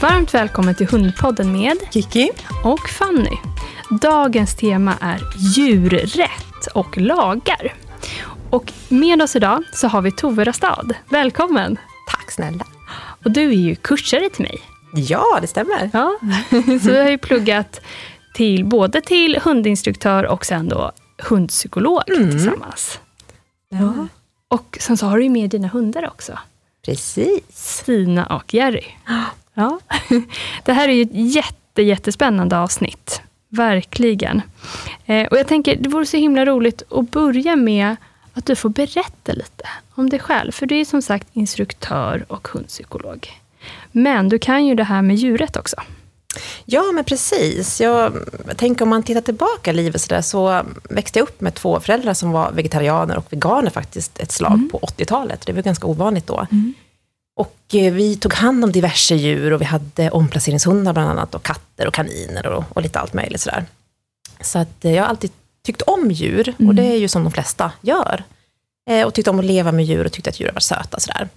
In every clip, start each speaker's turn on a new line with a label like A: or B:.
A: Varmt välkommen till Hundpodden med
B: Kiki.
A: och Fanny. Dagens tema är djurrätt och lagar. Och med oss idag så har vi Tove Rastad. Välkommen!
B: Tack snälla.
A: Och du är ju kursare till mig.
B: Ja, det stämmer.
A: Ja. Så vi har ju pluggat till, både till hundinstruktör och sen då hundpsykolog tillsammans.
B: Ja.
A: Och sen så har du ju med dina hundar också.
B: Precis.
A: Stina och Jerry. Ja. Det här är ju ett jätte, jättespännande avsnitt. Verkligen. Eh, och jag tänker, det vore så himla roligt att börja med att du får berätta lite om dig själv. För du är som sagt instruktör och hundpsykolog. Men du kan ju det här med djuret också.
B: Ja, men precis. Jag tänker om man tittar tillbaka i livet så, där, så växte jag upp med två föräldrar som var vegetarianer och veganer faktiskt ett slag på 80-talet. Det var ganska ovanligt då. Och eh, vi tog hand om diverse djur och vi hade omplaceringshundar bland annat och katter och kaniner och, och lite allt möjligt sådär. Så att eh, jag har alltid tyckt om djur och det är ju som de flesta gör. Eh, Och tyckte om att leva med djur och tyckte att djur var söta. Sådär.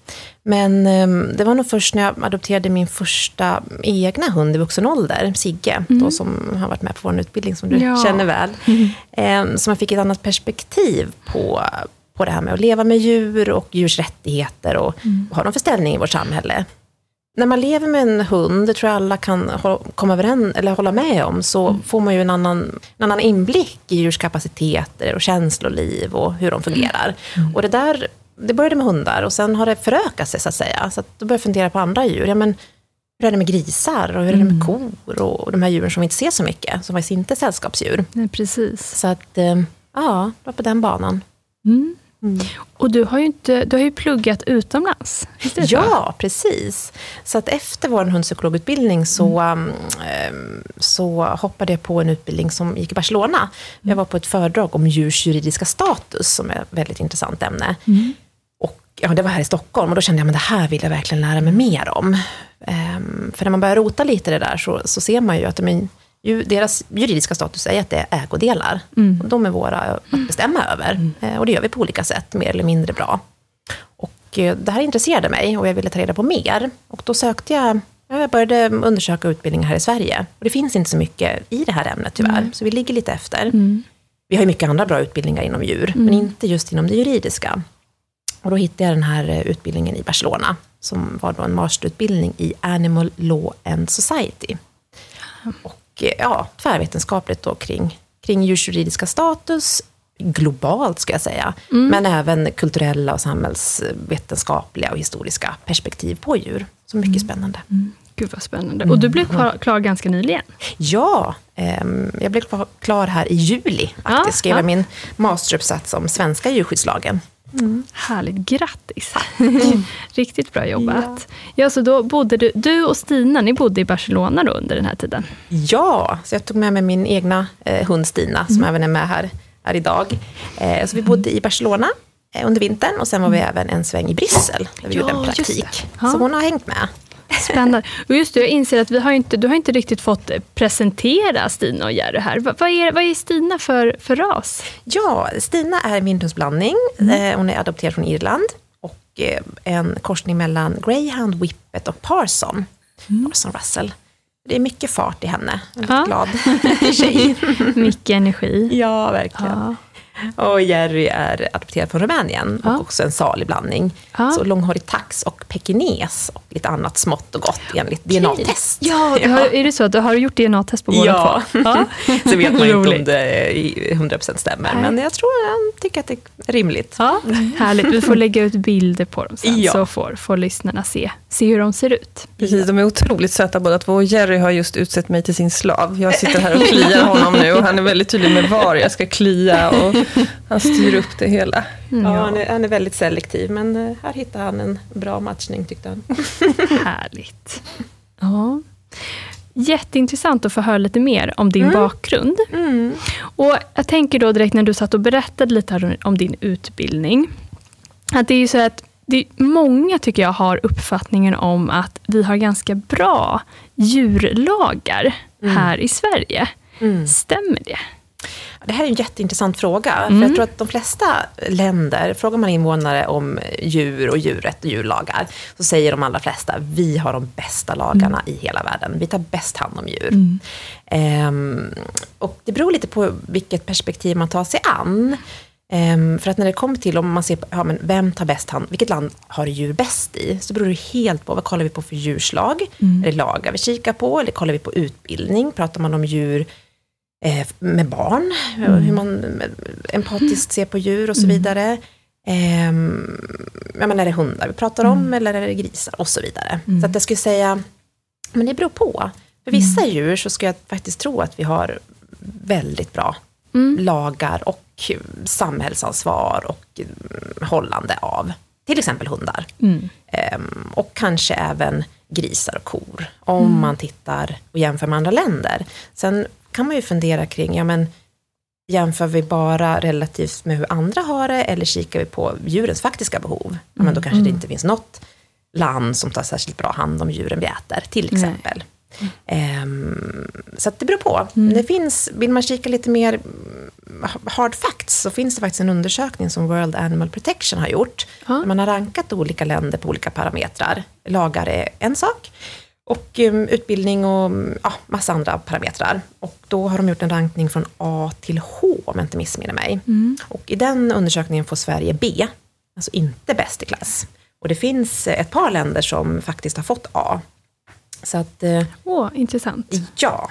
B: Men ehm, det var nog först när jag adopterade min första egna hund i vuxen ålder, Sigge, då, som har varit med på vår utbildning som du
A: Ja.
B: känner väl. Ehm, Så man fick ett annat perspektiv på, på det här med att leva med djur och djurs rättigheter och vad har de för ställning i vårt samhälle. När man lever med en hund, det tror jag alla kan komma överens, eller hålla med om, så får man ju en annan, en annan inblick i djurs kapaciteter och känsloliv och hur de fungerar. Och det där, det började med hundar och sen har det förökat sig så att säga. Så att då började jag fundera på andra djur. Ja, men, hur är det med grisar och hur är det med kor och de här djuren som vi inte ser så mycket, som faktiskt inte är sällskapsdjur.
A: Nej, precis.
B: Så att, eh, ja, det var på den banan.
A: Mm. Och du har ju, inte, du har ju pluggat utomlands.
B: Ja, precis. Så att efter vår hundpsykologutbildning så, um, ehm, så hoppade jag på en utbildning som gick i Barcelona. Jag var på ett föredrag om djurs juridiska status, som är ett väldigt intressant ämne. Och, ja, det var här i Stockholm och då kände jag att det här vill jag verkligen lära mig mer om. Ehm, för när man börjar rota lite i det där så, så ser man ju att men, ju, deras juridiska status är att det är ägodelar. Och de är våra att bestämma över. Eh, och det gör vi på olika sätt, mer eller mindre bra. Och eh, det här intresserade mig och jag ville ta reda på mer. Och då sökte jag, ja, jag började undersöka utbildningar här i Sverige. Och det finns inte så mycket i det här ämnet tyvärr, så vi ligger lite efter. Vi har ju mycket andra bra utbildningar inom djur, men inte just inom det juridiska. Och då hittade jag den här eh, utbildningen i Barcelona, som var då en masterutbildning i Animal Law and Society. Och ja, tvärvetenskapligt då kring, kring djurs juridiska status, globalt ska jag säga, men även kulturella och samhällsvetenskapliga och historiska perspektiv på djur. Så mycket spännande.
A: Gud vad spännande. Och du blev klar, klar ganska nyligen.
B: Ja, ehm, jag blev klar- här i juli.
A: Ja,
B: Faktiskt skrev
A: ja.
B: min masteruppsats om svenska djurskyddslagen.
A: Härligt, grattis! Riktigt bra jobbat. Ja. så då bodde du, du och Stina, ni bodde i Barcelona då under den här tiden?
B: Ja, så jag tog med mig min egna eh, hund Stina, som även är med här, här idag. Eh, så vi bodde i Barcelona eh, under vintern och sen var vi även en sväng i Bryssel, där vi
A: Ja,
B: gjorde en praktik.
A: Ja.
B: Så hon har hängt med.
A: Spännande. Och just det, jag inser att vi har inte, du har inte riktigt fått presentera Stina och Jerry här. Va- Vad är, vad är Stina för, för ras?
B: Ja, Stina är en vindhundsblandning. Eh, hon är adopterad från Irland. Och eh, en korsning mellan greyhound, whippet och parson. Parson Russell. Det är mycket fart i henne. En
A: Ja.
B: glad tjej.
A: Mycket energi.
B: Ja, verkligen.
A: Ja.
B: Och Jerry är adopterad från Rumänien
A: Ja.
B: och också en salig blandning.
A: Ja.
B: Så långhårig tax och pekines och lite annat smått och gott enligt DNA-test.
A: Ja, du har, är det så att du har gjort DNA-test på båda
B: Ja.
A: två? Ja.
B: Så vet man inte om det i 100% stämmer,
A: Nej.
B: men jag tror jag tycker att det är rimligt.
A: Ja, härligt. Vi får lägga ut bilder på dem sen,
B: Ja.
A: så får, får lyssnarna se, se hur de ser ut.
C: Precis, de är otroligt söta båda två. Och Jerry har just utsett mig till sin slav. Jag sitter här och kliar honom nu och han är väldigt tydlig med var jag ska klia och han styr upp det hela.
B: Ja, han, är, han är väldigt selektiv, men eh, här hittar han en bra matchning tyckte han.
A: Härligt. Ja. Jätteintressant att få höra lite mer om din
B: Mm.
A: bakgrund. Och jag tänker då direkt när du satt och berättade lite här om din utbildning. Att det är ju så att det är många tycker jag har uppfattningen om att vi har ganska bra djurlagar här i Sverige. Stämmer det?
B: Det här är en jätteintressant fråga. För
A: Mm.
B: jag tror att de flesta länder, frågar man invånare om djur och djurrätt och djurlagar, så säger de allra flesta, vi har de bästa lagarna i hela världen. Vi tar bäst hand om djur. Ehm, och det beror lite på vilket perspektiv man tar sig an. Ehm, för att när det kommer till om man ser på, ja, men vem tar bäst hand, vilket land har djur bäst i? Så beror det helt på, vad kollar vi på för djurslag? Är det lagar vi kikar på? Eller kollar vi på utbildning? Pratar man om djur eh, med barn? Hur man eh, empatiskt ser på djur och så vidare. Ehm, ja, men är det hundar vi pratar om eller är det grisar och så vidare. Så att jag skulle säga, men det beror på. För vissa djur så ska jag faktiskt tro att vi har väldigt bra lagar och samhällsansvar och mm, hållande av till exempel hundar. Ehm, och kanske även grisar och kor, om man tittar och jämför med andra länder. Sen kan man ju fundera kring, ja men jämför vi bara relativt med hur andra har det, eller kikar vi på djurens faktiska behov? Ja, men då kanske det inte finns något land som tar särskilt bra hand om djuren vi äter, till exempel. Ehm, så det beror på. Det finns, vill man kika lite mer mm, hard facts, så finns det faktiskt en undersökning som World Animal Protection har gjort.
A: Ja.
B: Där man har rankat olika länder på olika parametrar. Lagar är en sak. Och um, utbildning och um, ja, massa andra parametrar. Och då har de gjort en rankning från A till H, om jag inte missminner mig. Och i den undersökningen får Sverige B, alltså inte bäst i klass. Och det finns ett par länder som faktiskt har fått A. Så att, eh,
A: Åh, intressant.
B: ja.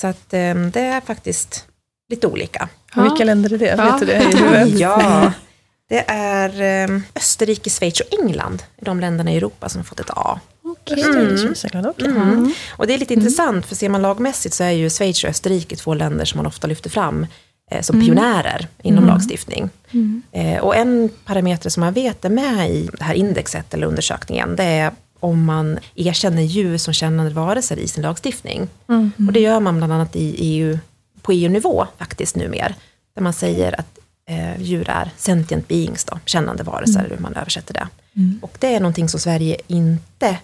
B: Så att eh, det är faktiskt lite olika.
C: Och Vilka länder är det?
A: Ja.
C: Vet du det?
B: Ja, det är eh, Österrike, Schweiz och England. är De länderna i Europa som har fått ett A.
C: Österrike, Schweiz, England, okej.
B: Mm. Och det är lite intressant, för ser man lagmässigt så är ju Schweiz och Österrike två länder som man ofta lyfter fram eh, som pionjärer inom lagstiftning. Eh, och en parameter som man vet är med i det här indexet eller undersökningen, det är om man erkänner djur som kännande varelser i sin lagstiftning. Och det gör man bland annat i EU, på EU-nivå faktiskt numera, där man säger att eh, djur är sentient beings, då, kännande varelser, eller hur man översätter det. Och det är någonting som Sverige inte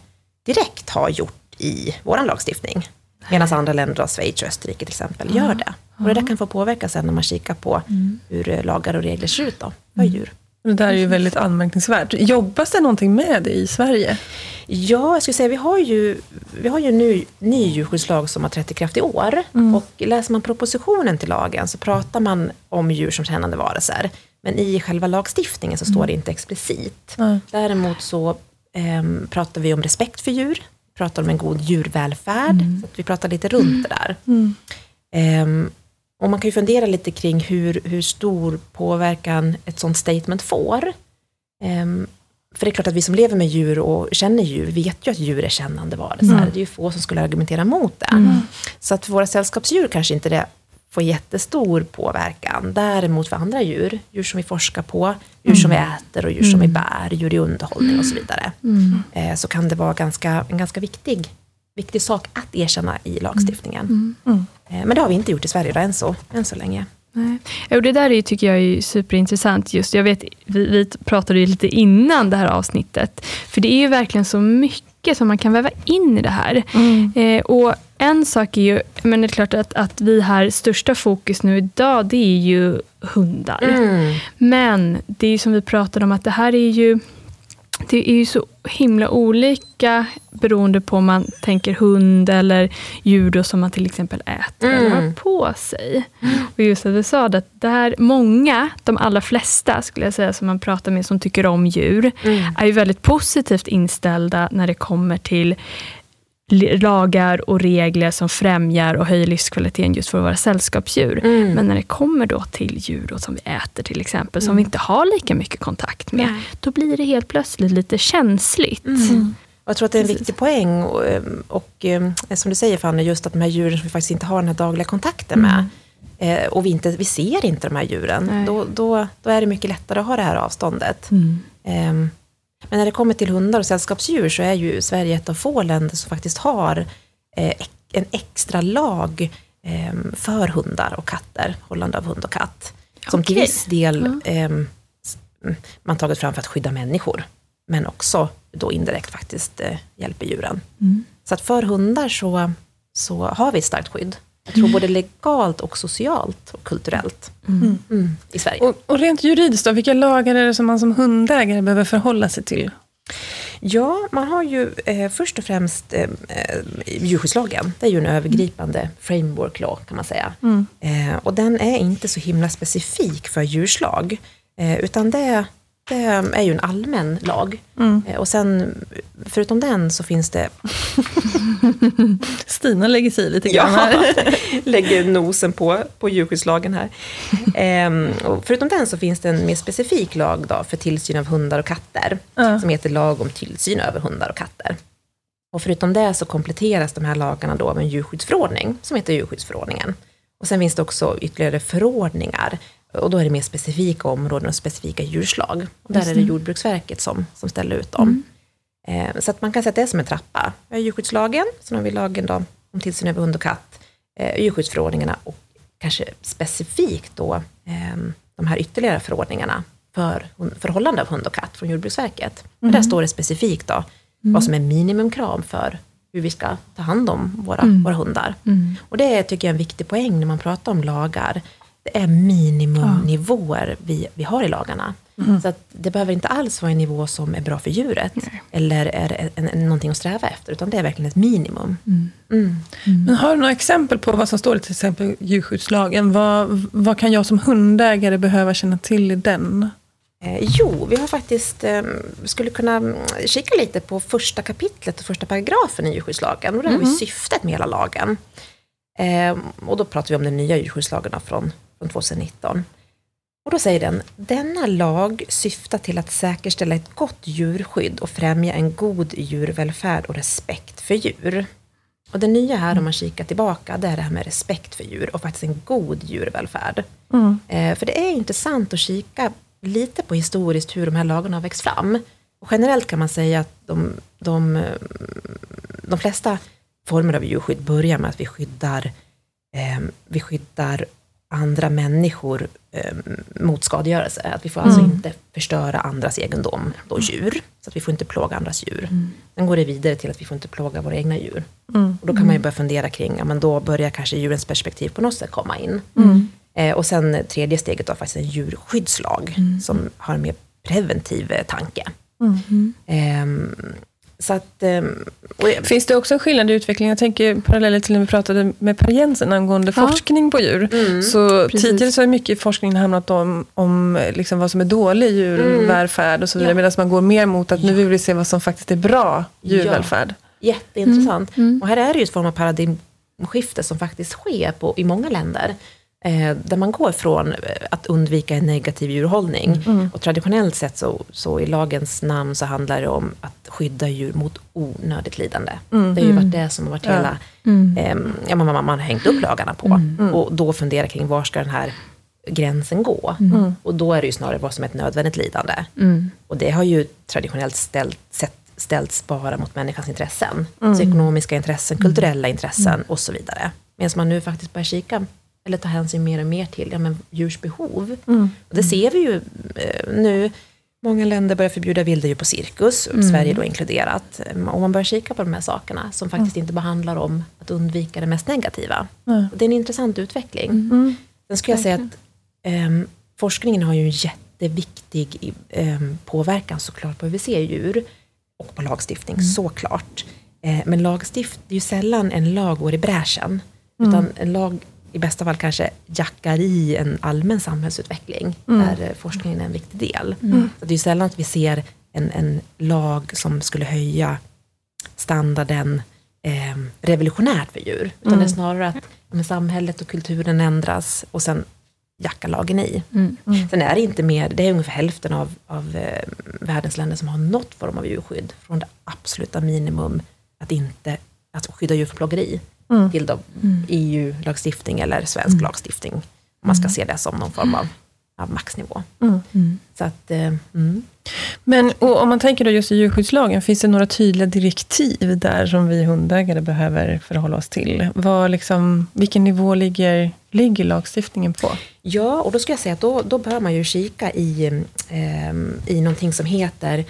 B: direkt har gjort i vår lagstiftning. Medan andra länder, Schweiz och Österrike till exempel, gör det. Och det där kan få påverka sen när man kikar på hur eh, lagar och regler ser ut då, för djur.
C: Det där är ju väldigt anmärkningsvärt. Jobbas det någonting med det i Sverige?
B: Ja, jag skulle säga vi har ju, vi har ju en ny, ny djurskyddslag som har trätt i kraft i år. Och läser man propositionen till lagen så pratar man om djur som kännande varelser. Men i själva lagstiftningen så står det inte explicit.
C: Nej.
B: Däremot så ehm, pratar vi om respekt för djur, pratar om en god djurvälfärd. Så att vi pratar lite runt det där. Ehm, och man kan ju fundera lite kring hur, hur stor påverkan ett sånt statement får. Ehm, för det är klart att vi som lever med djur och känner djur vet ju att djur är kännande varelser. Det är ju få som skulle argumentera mot det. Så att för våra sällskapsdjur kanske inte det får jättestor påverkan. Däremot för andra djur, djur som vi forskar på, djur som vi äter och djur som vi bär, djur i underhållning och så vidare. Eh, så kan det vara ganska, en ganska viktig, viktig sak att erkänna i lagstiftningen. Eh, men det har vi inte gjort i Sverige då, än, så, än så länge.
A: Nej. Och det där är, ju, tycker jag är superintressant. Just, jag vet, vi, vi pratade ju lite innan det här avsnittet. För det är ju verkligen så mycket som man kan väva in i det här. Eh, och en sak är ju, men det är klart att, att vi här, största fokus nu idag, det är ju hundar. Men det är ju som vi pratade om, att det här är ju det är ju så himla olika beroende på om man tänker hund eller djur då som man till exempel äter eller har på sig. Och just att vi sa det, att det här, många, de allra flesta skulle jag säga som man pratar med som tycker om djur, är ju väldigt positivt inställda när det kommer till lagar och regler som främjar och höjer livskvaliteten just för våra sällskapsdjur. Men när det kommer då till djur då som vi äter till exempel, som vi inte har lika mycket kontakt med,
B: Nej.
A: då blir det helt plötsligt lite känsligt.
B: Och jag tror att det är en viktig poäng. Och, eh, och eh, som du säger Fanny, just att de här djuren som vi faktiskt inte har den här dagliga kontakten med, eh, och vi, inte, vi ser inte de här djuren, då, då, då är det mycket lättare att ha det här avståndet. Ehm, Men när det kommer till hundar och sällskapsdjur så är ju Sverige ett av få länder som faktiskt har eh, en extra lag eh, för hundar och katter, hållande av hund och katt. Som till viss del ehm, mm, man tagit fram för att skydda människor, men också då indirekt faktiskt eh, hjälper djuren. Så att för hundar så, så har vi ett starkt skydd. Jag tror både legalt och socialt och kulturellt mm, i Sverige.
C: Och, och rent juridiskt då, vilka lagar är det som man som hundägare behöver förhålla sig till?
B: Ja, man har ju eh, först och främst eh, eh, djurskyddslagen. Det är ju en övergripande framework law kan man säga.
C: Mm.
B: Eh, och den är inte så himla specifik för djurslag. Eh, utan det, det är ju en allmän lag.
C: Mm.
B: Eh, och sen, förutom den så finns det
C: Stina lägger sig i lite grann här.
B: lägger nosen på, på djurskyddslagen här. Ehm, förutom den så finns det en mer specifik lag då för tillsyn av hundar och katter,
C: Ja.
B: som heter lag om tillsyn över hundar och katter. Och förutom det så kompletteras de här lagarna då med en djurskyddsförordning, som heter djurskyddsförordningen. Och sen finns det också ytterligare förordningar, och då är det mer specifika områden och specifika djurslag. Och där är det Jordbruksverket som, som ställer ut dem. Eh, så att man kan säga att det är som en trappa. Vi har djurskyddslagen, sen har vi lagen då om tillsyn över hund och katt, eh, djurskyddsförordningarna och kanske specifikt då eh, de här ytterligare förordningarna för förhållande av hund och katt från Jordbruksverket. Och där står det specifikt då vad som är minimumkrav för hur vi ska ta hand om våra, våra hundar. Och det tycker jag är en viktig poäng när man pratar om lagar. Är minimumnivåer vi, vi har i lagarna. Så att det behöver inte alls vara en nivå som är bra för djuret, eller är en, en, någonting att sträva efter, utan det är verkligen ett minimum. Mm.
C: Men har du några exempel på vad som står i till exempel djurskyddslagen? Vad, vad kan jag som hundägare behöva känna till i den?
B: Eh, jo, vi har faktiskt, eh, skulle kunna mm, kika lite på första kapitlet och första paragrafen i djurskyddslagen. Och det har vi syftet med hela lagen. Eh, och då pratar vi om den nya djurskyddslagen från, från 2019. Och då säger den, denna lag syftar till att säkerställa ett gott djurskydd och främja en god djurvälfärd och respekt för djur. Och det nya här om man kikar tillbaka, det är det här med respekt för djur och faktiskt en god djurvälfärd. Eh, för det är intressant att kika lite på historiskt hur de här lagarna har växt fram. Och generellt kan man säga att de, de, de flesta former av djurskydd börjar med att vi skyddar, eh, vi skyddar andra människor eh, mot skadegörelse. Att vi får alltså inte förstöra andras egendom, då djur. Så att vi får inte plåga andras djur. Sen går det vidare till att vi får inte plåga våra egna djur. Och då kan man ju börja fundera kring, ja men då börjar kanske djurens perspektiv på något sätt komma in. Eh, och sen tredje steget var faktiskt en djurskyddslag som har en mer preventiv eh, tanke. Ehm, så att, ehm, och,
C: Finns det också en skillnad i utveckling? Jag tänker paralleller till när vi pratade med Per Jensen angående
A: Ja.
C: forskning på djur. Så
A: Precis.
C: tidigare så har mycket i forskningen handlat om, om liksom vad som är dålig djurvälfärd och så vidare.
B: Ja.
C: Medan man går mer mot att nu vill vi se vad som faktiskt är bra djurvälfärd.
B: Jätteintressant. Och här är det ju ett form av paradigmskifte som faktiskt sker på, i många länder. Eh, där man går från eh, att undvika en negativ djurhållning. Och traditionellt sett så, så i lagens namn så handlar det om att skydda djur mot onödigt lidande. Det har ju varit det som har varit
C: Ja.
B: hela, ehm, ja, man, man, man har hängt upp lagarna på. Och då fundera kring var ska den här gränsen gå? Och då är det ju snarare vad som är ett nödvändigt lidande. Och det har ju traditionellt ställt, sett, ställts bara mot människans intressen. Så ekonomiska intressen, kulturella intressen och så vidare. Medan man nu faktiskt börjar kika, eller ta hänsyn mer och mer till ja, men djurs behov. Och det ser vi ju eh, nu. Många länder börjar förbjuda vilda djur på cirkus, Sverige då inkluderat. Eh, Och man börjar kika på de här sakerna som faktiskt inte bara handlar om att undvika det mest negativa.
C: Mm.
B: Det är en intressant utveckling. Sen skulle jag säga att ehm, forskningen har ju en jätteviktig ehm, påverkan såklart på hur vi ser djur och på lagstiftning, såklart. Eh, men lagstift, det är ju sällan en lag går i bräschen, utan en lag i bästa fall kanske jackar i en allmän samhällsutveckling, där eh, forskningen är en viktig del. Så det är sällan att vi ser en, en lag som skulle höja standarden eh, revolutionärt för djur. Utan det är snarare att men samhället och kulturen ändras och sen jackar lagen i. Sen är det inte mer, det är ungefär hälften av, av eh, världens länder som har något form av djurskydd. Från det absoluta minimum att inte att skydda djur från plågeri till då EU-lagstiftning eller svensk lagstiftning. Om man ska se det som någon form av, av maxnivå. Så att, eh, mm.
C: Men och om man tänker då just i djurskyddslagen, finns det några tydliga direktiv där som vi hundägare behöver förhålla oss till? Vad liksom, vilken nivå ligger, ligger lagstiftningen på?
B: Ja, och då ska jag säga att då, då bör man ju kika i, eh, i någonting som heter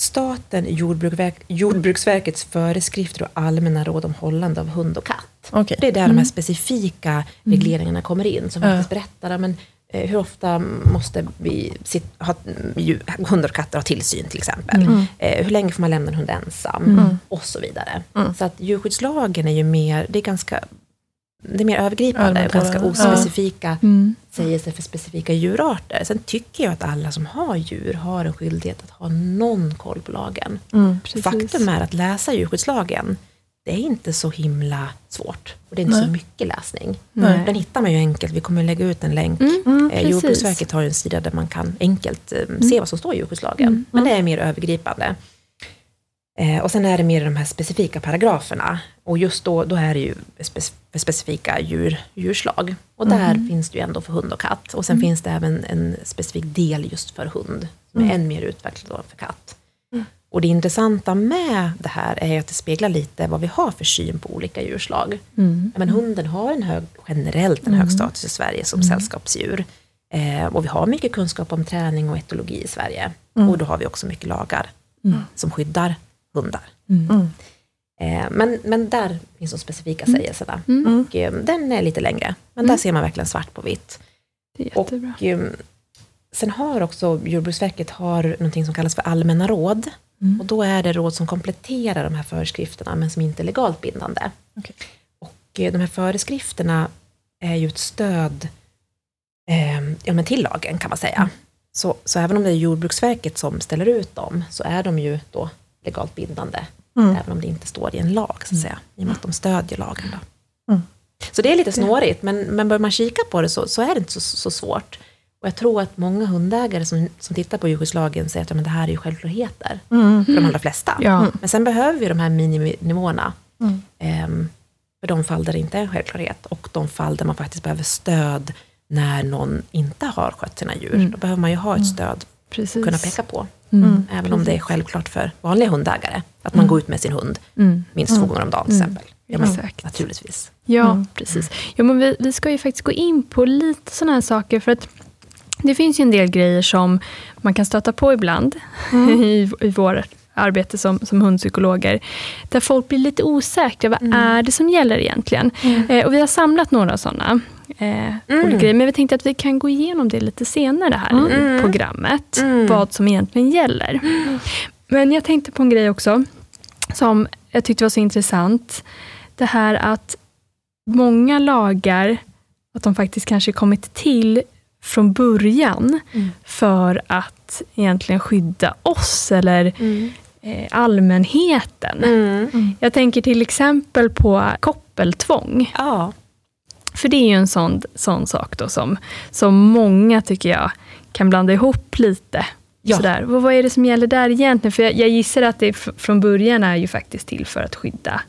B: staten Jordbruksverk, Jordbruksverkets föreskrifter och allmänna råd om hållande av hund och katt.
C: Okej.
B: Det är där de här specifika regleringarna kommer in, som
C: Ja.
B: faktiskt berättar men, eh, hur ofta måste vi sit, ha, djur, hundar och katter ha tillsyn till exempel. Eh, hur länge får man lämna en hund ensam? Och så vidare.
C: Mm.
B: Så att djurskyddslagen är ju mer, det är ganska det mer övergripande,
C: Allmänt
B: ganska ospecifika
A: Mm.
B: sägelser för specifika djurarter. Sen tycker jag att alla som har djur har en skyldighet att ha någon koll på lagen.
C: Mm.
B: Faktum är att läsa djurskyddslagen, det är inte så himla svårt. Och det är inte
C: Nej.
B: så mycket läsning.
A: Nej.
B: Den hittar man ju enkelt, vi kommer att lägga ut en länk.
A: Mm,
C: Mm.
B: Eh. Jordbruksverket har ju en sida där man kan enkelt eh, se vad som står i djurskyddslagen. Men det är mer övergripande. Eh, och sen är det mer de här specifika paragraferna. Och just då, då är det ju specifika djur, djurslag. Och där finns det ju ändå för hund och katt. Och sen finns det även en specifik del just för hund. Som är än mer utvecklad då för katt. Och det intressanta med det här är att det speglar lite vad vi har för syn på olika djurslag.
A: Mm.
B: Men hunden har en hög, generellt en hög status i Sverige som sällskapsdjur. Eh, och vi har mycket kunskap om träning och etologi i Sverige. Och då har vi också mycket lagar som skyddar hundar.
C: Mm.
B: Eh, men, men där finns de specifika sägelserna.
A: Mm.
B: Och, eh, den är lite längre, men där ser man verkligen svart på vitt.
A: Det är jättebra.
B: Och, eh, sen har också Jordbruksverket har någonting som kallas för allmänna råd.
A: Mm.
B: Och då är det råd som kompletterar de här föreskrifterna, men som inte är legalt bindande.
C: Okej.
B: Och eh, de här föreskrifterna är ju ett stöd eh, ja, men till lagen kan man säga.
A: Mm.
B: Så, så även om det är Jordbruksverket som ställer ut dem, så är de ju då legalt bindande.
C: Mm.
B: Även om det inte står i en lag, så att säga. I och med att de stödjer lagen. Då.
C: Mm.
B: Så det är lite snårigt, men, men bör man kika på det så, så är det inte så, så svårt. Och jag tror att många hundägare som, som tittar på djurskyddslagen säger att ja, men det här är ju självklarheter.
C: Mm.
B: För de allra flesta.
A: Ja.
B: Men sen behöver vi de här miniminivåerna.
C: Mm.
B: ehm, för de fall där det inte är en självklarhet. Och de fall där man faktiskt behöver stöd när någon inte har skött sina djur.
A: Mm.
B: Då behöver man ju ha ett stöd
A: Precis.
B: att kunna peka på.
A: Mm.
B: Även om det är självklart för vanliga hundägare. Att man går ut med sin hund
A: Mm.
B: minst två gånger om dagen till
A: Mm.
B: exempel. Ja, men,
A: Exakt.
B: Naturligtvis.
A: Ja,
C: Mm.
A: precis. Ja, men vi, vi ska ju faktiskt gå in på lite sådana här saker. För att det finns ju en del grejer som man kan stöta på ibland i, i vårt arbete som, som hundpsykologer. Där folk blir lite osäkra. Vad är det som gäller egentligen? Eh, och vi har samlat några sådana eh, olika grejer. Men vi tänkte att vi kan gå igenom det lite senare här i programmet. Vad som egentligen gäller. Men jag tänkte på en grej också. Som jag tyckte var så intressant. Det här att många lagar, att de faktiskt kanske kommit till från början för att egentligen skydda oss eller eh, allmänheten. Jag tänker till exempel på koppeltvång.
B: Ja.
A: För det är ju en sån, sån sak då som, som många, tycker jag, kan blanda ihop lite.
B: Ja.
A: Sådär. Vad, vad är det som gäller där egentligen? För jag, jag gissar att det fr- från början är ju faktiskt till för att skydda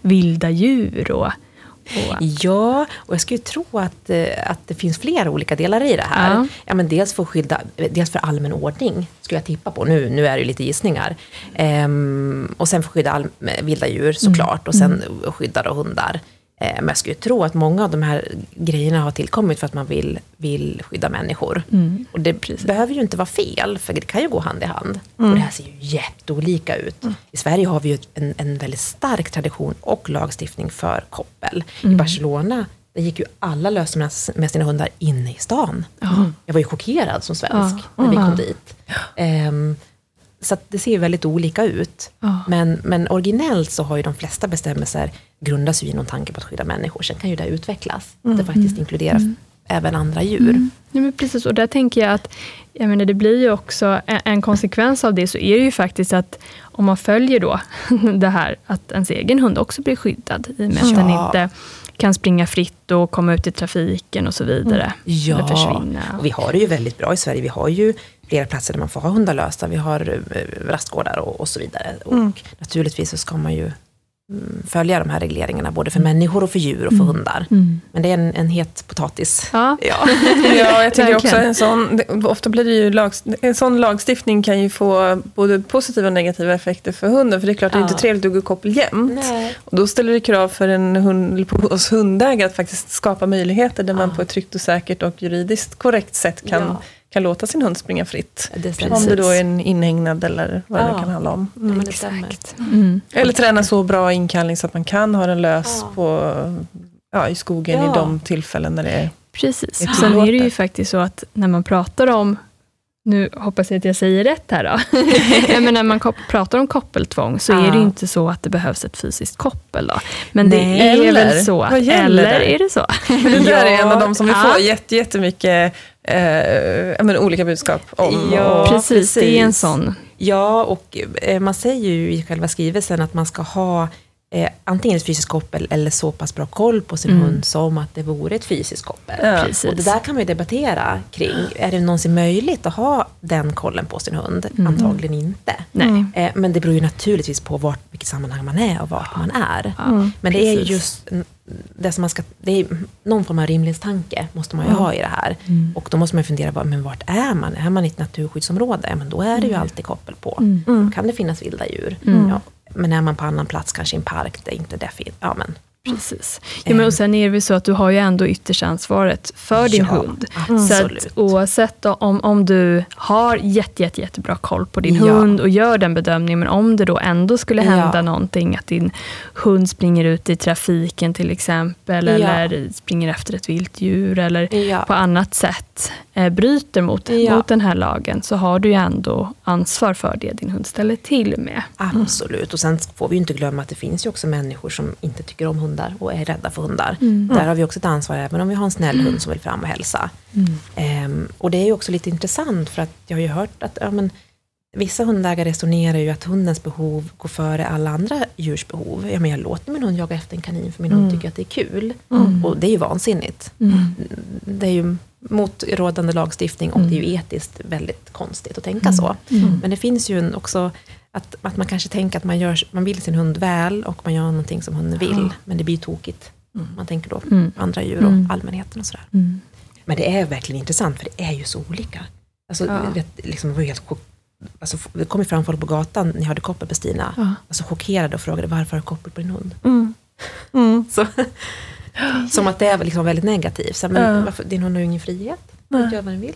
A: vilda djur. Och, och,
B: Ja, och jag skulle tro att, eh, att det finns flera olika delar i det här.
A: Ja.
B: Ja. men dels, för skydda, dels för allmän ordning, skulle jag tippa på. Nu, nu är det ju lite gissningar. Ehm, och sen för att skydda all, vilda djur såklart, och sen skydda då hundar. Ehm, men jag skulle tro att många av de här grejerna har tillkommit för att man vill, vill skydda människor. Och det behöver ju inte vara fel, för det kan ju gå hand i hand. Och det här ser ju jätteolika ut. I Sverige har vi ju en, en väldigt stark tradition och lagstiftning för koppel. I Barcelona, där gick ju alla lösa med, sina hundar inne i stan. Jag var ju chockerad som svensk när vi kom dit. Ehm, så det ser väldigt olika ut.
A: Ja.
B: Men, men originellt så har ju de flesta bestämmelser grundas ju i någon tanke på att skydda människor. Sen kan ju det utvecklas. Det faktiskt inkluderar även andra djur.
A: Ja, men precis, och där tänker jag att jag menar, det blir ju också en, en konsekvens av det, så är det ju faktiskt att om man följer då det här att ens egen hund också blir skyddad, i och med att den
B: Ja.
A: inte kan springa fritt och komma ut i trafiken och så vidare.
B: Ja,
A: Eller försvinna.
B: och vi har det ju väldigt bra i Sverige. Vi har ju flera platser där man får ha hundar lösta. Vi har eh, rastgårdar och, och så vidare. Och naturligtvis så ska man ju mm, följa de här regleringarna, både för människor och för djur och för hundar. Men det är en, en het potatis.
A: Ja.
B: Ja.
C: Ja, jag tänker också en sån, ofta blir det ju lag, en sån lagstiftning kan ju få både positiva och negativa effekter för hunden. För det är klart, det är inte
B: Ja.
C: trevligt att gå koppel jämt.
B: Nej.
C: Och då ställer det krav för en hund, på oss hundägare att faktiskt skapa möjligheter där man
B: Ja.
C: på ett tryggt och säkert och juridiskt korrekt sätt kan,
B: Ja.
C: Kan låta sin hund springa fritt.
B: Det.
C: Om det då är en inhägnad eller vad det
B: Ja.
C: nu kan handla om.
B: Ja, det
A: Exakt. Mm.
C: Eller träna så bra inkallning så att man kan ha den lös
B: Ja.
C: på, ja, i skogen
B: Ja.
C: i de tillfällen när det är...
A: Precis.
C: Det är
A: Sen är det ju faktiskt så att när man pratar om, nu hoppas jag att jag säger rätt här då, men när man pratar om koppeltvång så är det ju
B: Ja.
A: inte så att det behövs ett fysiskt koppel. Då. Men
B: Nej.
A: det är
C: Eller?
A: väl så. Eller
C: det?
A: är det så?
C: Det där är en av de som vi
A: Ja.
C: får jätte, jättemycket eh, men olika budskap om.
B: Ja.
C: och,
A: precis, det är en sån.
B: Ja, och eh, man säger ju i själva skrivelsen att man ska ha eh, antingen ett fysiskt koppel eller så pass bra koll på sin
A: Mm.
B: hund som att det vore ett fysiskt koppel.
C: Ja.
B: Och det där kan man ju debattera kring. Är det någonsin möjligt att ha den kollen på sin hund?
A: Mm.
B: Antagligen inte.
A: Nej.
B: Eh, men det beror ju naturligtvis på vart, vilket sammanhang man är och vart man är.
A: Ja.
B: Men det är just det som man ska, det är någon form av rimlighetstanke måste man ju ha i det här.
A: Mm.
B: Och då måste man fundera, på, men vart är man? Är man i ett naturskyddsområde? Ja, men då är det ju alltid koppel på.
A: Mm.
C: Mm.
B: kan det finnas vilda djur.
A: Mm.
B: Ja, men är man på annan plats, kanske i en park, där inte det finns. Ja, men,
A: Precis. Ja, men och sen är det väl så att du har ju ändå ytterst ansvaret för din
B: Ja,
A: hund.
B: absolut.
A: Så att oavsett om, om du har jätte, jätte, jättebra koll på din
B: Ja.
A: hund och gör den bedömningen, men om det då ändå skulle hända
B: Ja.
A: någonting, att din hund springer ut i trafiken till exempel, eller springer efter ett vilt djur, eller på annat sätt eh, bryter mot, mot den här lagen, så har du ju ändå ansvar för det din hund ställer till med.
B: Absolut. Och sen får vi ju inte glömma att det finns ju också människor som inte tycker om hundar och är rädda för hundar.
A: Mm.
B: Där har vi också ett ansvar, även om vi har en snäll hund som vill fram och hälsa. Ehm, och det är ju också lite intressant, för att jag har ju hört att ja, men, vissa hundägare resonerar ju att hundens behov går före alla andra djurs behov. Ja, men jag låter min hund jaga efter en kanin, för min hund tycker att det är kul. Och det är ju vansinnigt. Det är ju mot rådande lagstiftning och det är ju etiskt väldigt konstigt att tänka så. Men det finns ju en också att, att man kanske tänker att man, gör, man vill sin hund väl och man gör någonting som hunden vill, men det blir tokigt. Man tänker då
A: Mm.
B: andra djur och
A: Mm.
B: allmänheten och sådär.
A: Mm.
B: Men det är verkligen intressant, för det är ju så olika. Alltså,
A: Ja.
B: vet, liksom, det var helt alltså, det kom ju fram folk på gatan när jag hade koppel på Stina,
A: Ja.
B: alltså, chockerade och frågade varför har du koppel på din hund?
C: Mm. Mm.
B: Så, som att det är liksom väldigt negativt. Så, men
C: Ja.
B: varför, din hund har ju ingen frihet, den gör vad den vill.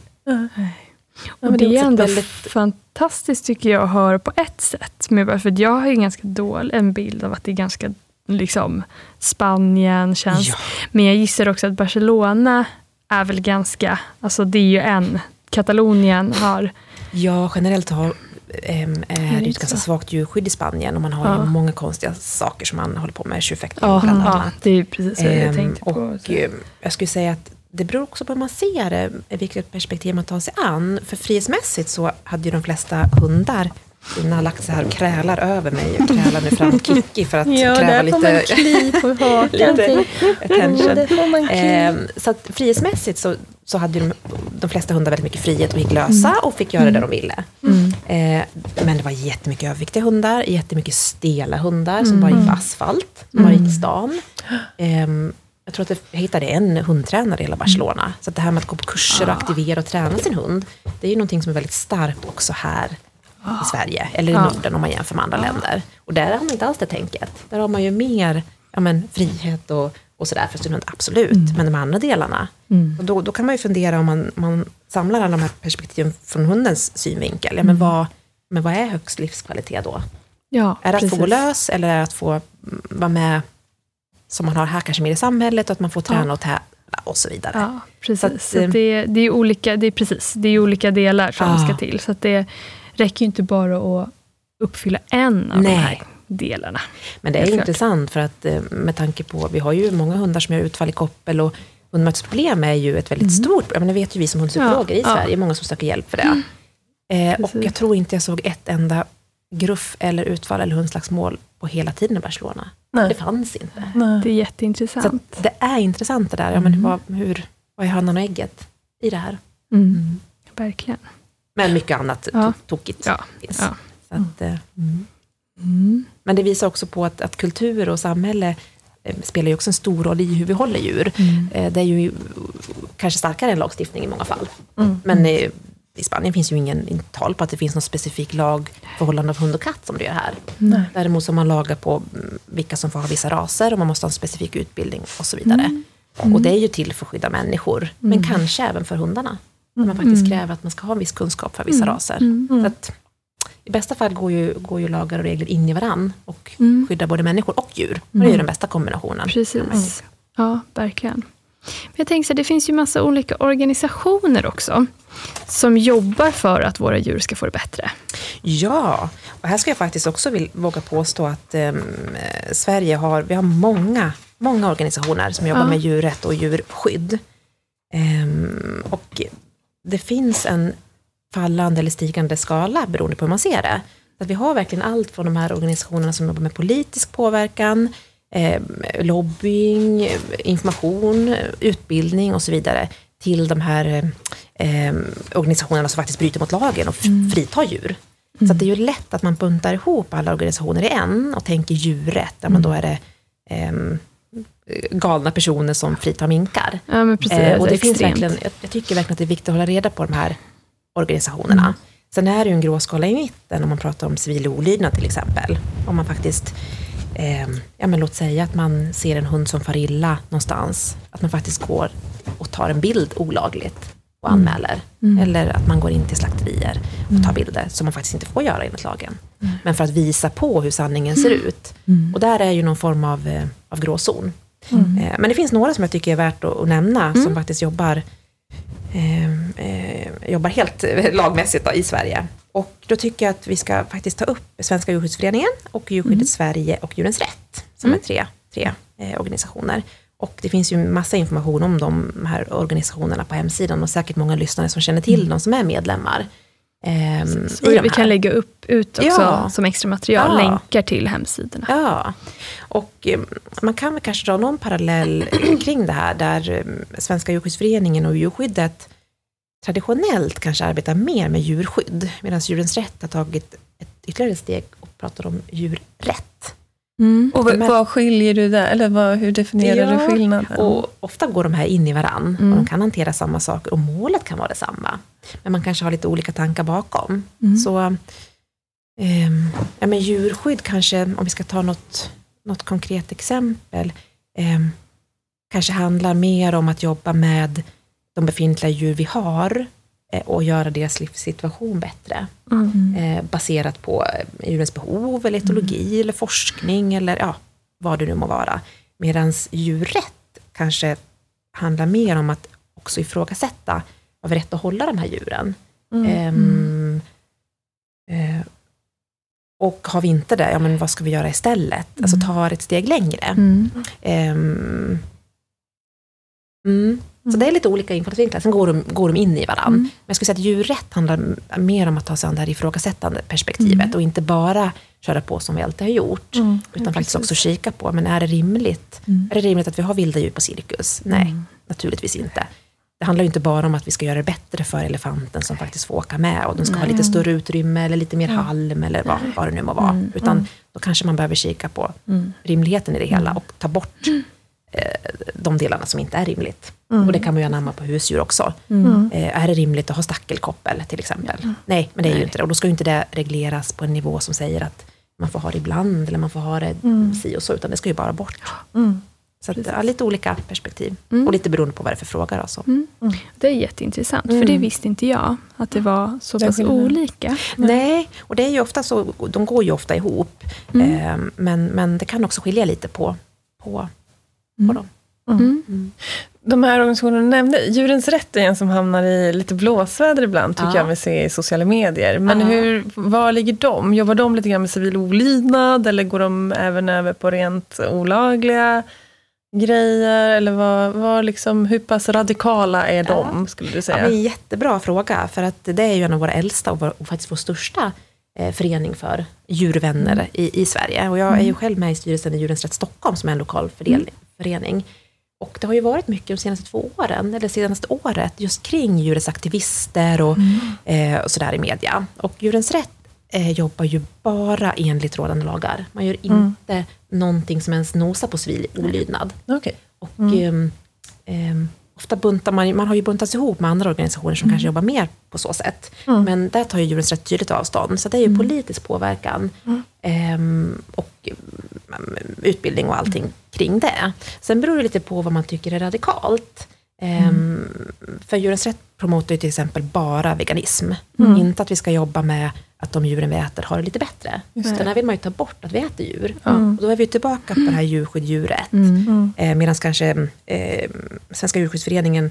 C: Ja.
A: Och
B: men
A: det,
B: det är
A: ändå
B: väldigt-
A: fantastiskt tycker jag att höra på ett sätt. För jag har ju ganska dålig en bild av att det är ganska liksom Spanien känns.
B: Ja.
A: Men jag gissar också att Barcelona är väl ganska, alltså det är ju en, Katalonien har,
B: Ja, generellt har, ehm, är det ett ganska svagt djurskydd i Spanien och man har
A: Ja.
B: ju många konstiga saker som man håller på med, tjurfäktning
A: ja,
B: bland
A: ja
B: annat.
A: det är precis vad jag
B: Ehm,
A: tänkte på.
B: och jag skulle säga att det beror också på hur man ser det, vilket perspektiv man tar sig an. För frihetsmässigt så hade ju de flesta hundar Stina har lagt sig här och krälar över mig och krälar nu fram Kikki för att
C: Ja,
B: kräva
C: där får man
B: lite,
C: kli på hakan.
B: lite attention. Ehm, så att frihetsmässigt så, så hade de, de flesta hundar väldigt mycket frihet och gick lösa och fick göra det de ville.
A: Mm.
B: Eh, men det var jättemycket överviktiga hundar, jättemycket stela hundar som bara gick på asfalt, som bara gick i stan. Ehm, jag tror att jag hittade en hundtränare i hela Barcelona. Så att det här med att gå på kurser och aktivera och träna sin hund, det är ju någonting som är väldigt starkt också här i Sverige, eller i
A: Ja.
B: Norden om man jämför med andra länder. Och där har man inte alls det tänket. Där har man ju mer ja, men, frihet och, och sådär för sin hund, absolut. Men de andra delarna,
A: Mm.
B: och då, då kan man ju fundera om man, man samlar alla de här perspektiven från hundens synvinkel. Ja, men, vad, men vad är högst livskvalitet då?
A: Ja,
B: Är det att få gå lös eller är det att få mm, vara med som man har här kanske mer i samhället och att man får träna och tävla och så vidare.
A: Ja, precis.
B: Så att, eh,
A: det, det, är olika, det, är precis, det är olika delar som
B: Ja.
A: ska till. Så det räcker ju inte bara att uppfylla en av
B: Nej.
A: de här delarna.
B: Men det är intressant för att eh, med tanke på, vi har ju många hundar som gör utfall i koppel och hundmötesproblem är ju ett väldigt stort problem. Det vet ju vi som hundpsykologer
A: Ja,
B: i
A: ja.
B: Sverige, många som söker hjälp för det. Eh, och jag tror inte jag såg ett enda gruff eller utfall eller hundslagsmål på hela tiden i Barcelona.
C: Nej.
B: Det fanns inte.
C: Nej.
A: Det är jätteintressant.
B: det är intressant det där. Ja, men vad, hur, vad är hönan och ägget i det här?
A: Mm. Verkligen.
B: Men mycket annat
A: Ja.
B: to- tokigt
A: Ja.
B: finns.
A: Ja.
B: Så att, eh, mm.
A: Mm.
B: Men det visar också på att, att kultur och samhälle eh, spelar ju också en stor roll i hur vi håller djur.
A: Mm.
B: Eh, Det är ju kanske starkare än lagstiftning i många fall.
C: Mm.
B: Men i Spanien finns ju ingen ingen tal på att det finns någon specifik lag förhållande av hund och katt som det gör här.
A: Nej.
B: Däremot så har man lagar på mm, vilka som får ha vissa raser och man måste ha en specifik utbildning och så vidare.
A: Mm.
B: Och det är ju till för att skydda människor, men kanske även för hundarna. Där man faktiskt kräver att man ska ha en viss kunskap för vissa raser. Så att, I bästa fall går ju, går ju lagar och regler in i varann och skyddar både människor och djur. Och det är ju den bästa kombinationen.
A: Precis. Ja, verkligen. Jag tänker så här, det finns ju massa olika organisationer också som jobbar för att våra djur ska få det bättre.
B: Ja, och här ska jag faktiskt också vill, våga påstå att eh, Sverige har, vi har många, många organisationer som jobbar
A: Ja.
B: med djurrätt och djurskydd. Ehm, och det finns en fallande eller stigande skala beroende på hur man ser det. Att vi har verkligen allt från de här organisationerna som jobbar med politisk påverkan, eh, lobbying, information, utbildning och så vidare, till de här eh, organisationerna som faktiskt bryter mot lagen och f- fritar djur. Så att det är ju lätt att man buntar ihop alla organisationer i en och tänker djurrätt, där man då är det ehm, galna personer som fritar minkar.
A: Ja, men precis.
B: Eh, och det finns
A: extremt.
B: verkligen, jag, jag tycker verkligen att det är viktigt att hålla reda på de här organisationerna.
A: Mm.
B: Sen är det ju en gråskala i mitten om man pratar om civil olydnad till exempel. Om man faktiskt, eh, ja men låt säga att man ser en hund som far illa någonstans. Att man faktiskt går och tar en bild olagligt och
A: Mm.
B: anmäler. Eller att man går in till slakterier och tar bilder som man faktiskt inte får göra enligt lagen.
A: Mm.
B: Men för att visa på hur sanningen ser ut. Och där är ju någon form av, eh, av gråzon.
A: Mm.
B: Eh, Men det finns några som jag tycker är värt att, att nämna, som faktiskt jobbar, eh, eh, jobbar helt lagmässigt då, i Sverige. Och då tycker jag att vi ska faktiskt ta upp Svenska djurskyddsföreningen och Djurskyddet Sverige och Djurens Rätt, som är tre, tre eh, organisationer. Och det finns ju massa information om de här organisationerna på hemsidan och säkert många lyssnare som känner till dem som är medlemmar. De
A: vi
B: här.
A: kan lägga upp ut också
B: Ja.
A: som extra material,
B: Ja.
A: länkar till hemsidorna.
B: Ja, och eh, man kan väl kanske dra någon parallell kring det här, där eh, Svenska djurskyddsföreningen och djurskyddet traditionellt kanske arbetar mer med djurskydd, medan Djurens Rätt har tagit ett ytterligare steg och pratar om djurrätt.
A: Mm.
C: Och vad, skiljer du där? Eller vad, hur definierar
B: Ja,
C: du skillnaden?
B: Och ofta går de här in i varann
A: Mm.
B: och de kan hantera samma saker och målet kan vara detsamma. Men man kanske har lite olika tankar bakom.
A: Mm.
B: Så ehm, ja, men djurskydd kanske, om vi ska ta något, något konkret exempel, ehm, kanske handlar mer om att jobba med de befintliga djur vi har eh, och göra deras livssituation bättre.
A: Mm.
B: Eh, baserat på eh, djurens behov, eller etologi, eller forskning, eller ja, vad det nu må vara. Medan djurrätt kanske handlar mer om att också ifrågasätta, har vi rätt att hålla de här djuren?
C: Mm.
B: Ehm, eh, och har vi inte det, ja men vad ska vi göra istället? Alltså ta ett steg längre.
A: Mm.
B: Ehm, mm. Så det är lite olika infallsvinklar, sen går de, går de in i varandra.
A: Mm.
B: Men jag skulle säga att djurrätt handlar mer om att ta sig an det här ifrågasättande perspektivet
A: Mm.
B: och inte bara köra på som vi alltid har gjort.
C: Mm.
B: Utan
C: Ja,
B: faktiskt också kika på, men är det rimligt?
A: Mm.
B: Är det rimligt att vi har vilda djur på cirkus? Nej, naturligtvis inte. Det handlar ju inte bara om att vi ska göra det bättre för elefanten som faktiskt får åka med och den ska ha lite större utrymme eller lite mer halm eller vad, vad det nu må vara. Utan då kanske man behöver kika på rimligheten i det hela och ta bort eh, de delarna som inte är rimligt.
C: Mm.
B: Och det kan man ju anamma på husdjur också.
C: Mm.
B: Eh, är det rimligt att ha stackelkoppel till exempel? Nej, men det är ju
A: Nej.
B: inte det. Och då ska ju inte det regleras på en nivå som säger att man får ha det ibland eller man får ha det
C: Mm.
B: si och så, utan det ska ju bara bort.
C: Mm.
B: Så att, ja, lite olika perspektiv.
A: Mm.
B: Och lite beroende på vad det är för fråga. Då, så.
A: Mm.
C: Mm.
A: Det är jätteintressant, för
B: Mm.
A: det visste inte jag, att det var så pass olika.
B: Nej, och det är ju ofta så, de går ju ofta ihop.
A: Mm.
B: Eh, men, men det kan också skilja lite på, på, på
A: Mm.
B: dem.
A: Mm.
B: Mm.
C: De här organisationerna du nämnde, Djurens Rätt är en som hamnar i lite blåsväder ibland, tycker
B: Ja.
C: jag mig se i sociala medier. Men
B: Ja.
C: hur, var ligger de? Jobbar de lite grann med civil olydnad, eller går de även över på rent olagliga grejer? Eller vad, vad liksom, hur pass radikala är de, skulle du
B: Ja,
C: säga?
B: men en jättebra fråga, för att det är ju en av våra äldsta och, vår, och faktiskt vår största eh, förening för djurvänner
C: Mm.
B: i, i Sverige. Och jag är ju själv med i styrelsen i Djurens Rätt Stockholm, som är en lokal fördel,
C: Mm.
B: Och det har ju varit mycket de senaste två åren, eller senaste året, just kring djurens aktivister och,
C: Mm.
B: eh, och sådär i media. Och Djurens Rätt eh, jobbar ju bara enligt rådande lagar. Man gör
C: Mm.
B: inte någonting som ens nosar på civil olydnad.
C: Okej.
B: Och
C: Mm.
B: ehm, ofta buntar man, man har ju buntats ihop med andra organisationer som kanske jobbar mer på så sätt.
C: Mm.
B: Men där tar ju Djurens Rätt tydligt avstånd. Så det är ju politisk påverkan ehm, och mm, utbildning och allting kring det. Sen beror det lite på vad man tycker är radikalt. Ehm, För Djurens Rätt promotar ju till exempel bara veganism.
C: Mm.
B: Inte att vi ska jobba med att de djuren vi äter har det lite bättre.
C: Just
A: det.
B: där vill man ju ta bort att vi äter djur.
C: Mm.
B: Och då är vi tillbaka på det här djurskydd, djurrätt.
A: Mm.
C: Mm.
B: Eh, Medan kanske eh, Svenska djurskyddsföreningen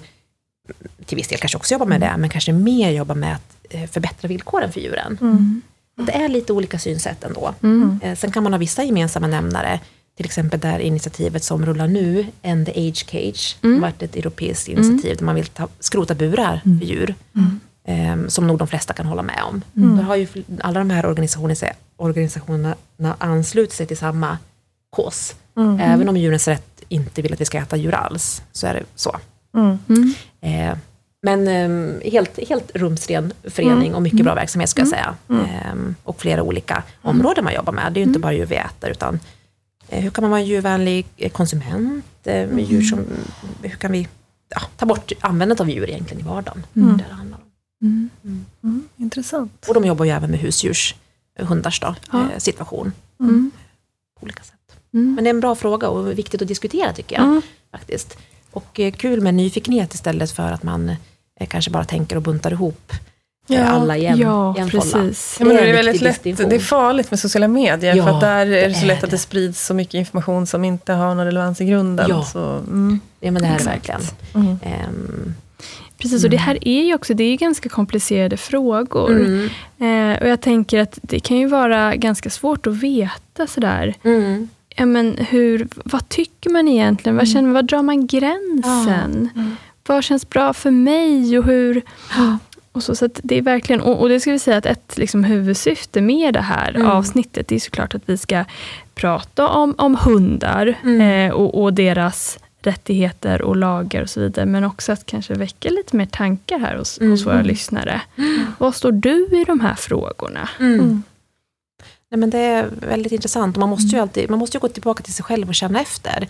B: till viss del kanske också jobbar med det, men kanske mer jobbar med att eh, förbättra villkoren för djuren.
C: Mm.
B: Det är lite olika synsätt ändå.
A: Mm.
B: Eh, Sen kan man ha vissa gemensamma nämnare, till exempel det här initiativet som rullar nu, End the Age Cage,
A: Mm.
B: har varit ett europeiskt initiativ där man vill ta, skrota burar för djur, eh, som nog de flesta kan hålla med om.
C: Mm.
B: Då har ju alla de här organisationerna, organisationerna anslutit sig till samma kås.
C: Mm.
B: Även om Djurens Rätt inte vill att vi ska äta djur alls, så är det så.
C: Mm.
A: Mm.
B: Eh, men eh, helt, helt rumsren förening och mycket bra verksamhet ska jag säga. Eh, och flera olika områden man jobbar med. Det är ju inte bara djur vi äter, utan hur kan man vara en djurvänlig eh, konsument? Eh, med djur som, hur kan vi ja, ta bort användandet av djur egentligen i vardagen?
C: Mm.
B: Det handlar om.
A: Mm.
C: Mm. Intressant.
B: Och de jobbar ju även med husdjurs, hundars då,
A: Ja.
B: eh, situation
A: Mm.
B: på olika sätt.
A: Mm.
B: Men det är en bra fråga och viktigt att diskutera tycker jag.
C: Mm.
B: faktiskt. Och eh, kul med nyfikenhet istället för att man eh, kanske bara tänker och buntar ihop eh,
C: Ja.
B: alla i en,
A: Ja, precis.
C: Ja, men det är
B: en
C: väldigt
B: viktig
C: lätt, det är farligt med sociala medier,
B: Ja,
C: för att där är det så
B: det
C: lätt
B: är
C: att det
B: det.
C: sprids så mycket information som inte har någon relevans i grunden.
B: Ja.
C: Så, mm.
B: Ja, men det här är verkligen.
C: Mm.
B: ehm,
A: Precis, och det här är ju också det är ju ganska komplicerade frågor.
B: mm,
A: Eh, och jag tänker att det kan ju vara ganska svårt att veta sådär.
B: mm,
A: Ja, men hur, vad tycker man egentligen? Vad, känner, vad drar man gränsen?
C: Mm.
A: Vad känns bra för mig? Och hur... Och så, så det är verkligen, och, och det ska vi säga att ett liksom, huvudsyfte med det här
B: Mm.
A: avsnittet är såklart att vi ska prata om, om hundar
B: Mm.
A: eh, och, och deras rättigheter och lagar och så vidare. Men också att kanske väcka lite mer tankar här hos,
B: Mm.
A: hos våra lyssnare. Vad står du i de här frågorna?
B: mm.
C: Mm.
B: Nej, men det är väldigt intressant. Man måste ju, alltid, man måste ju gå tillbaka till sig själv och känna efter.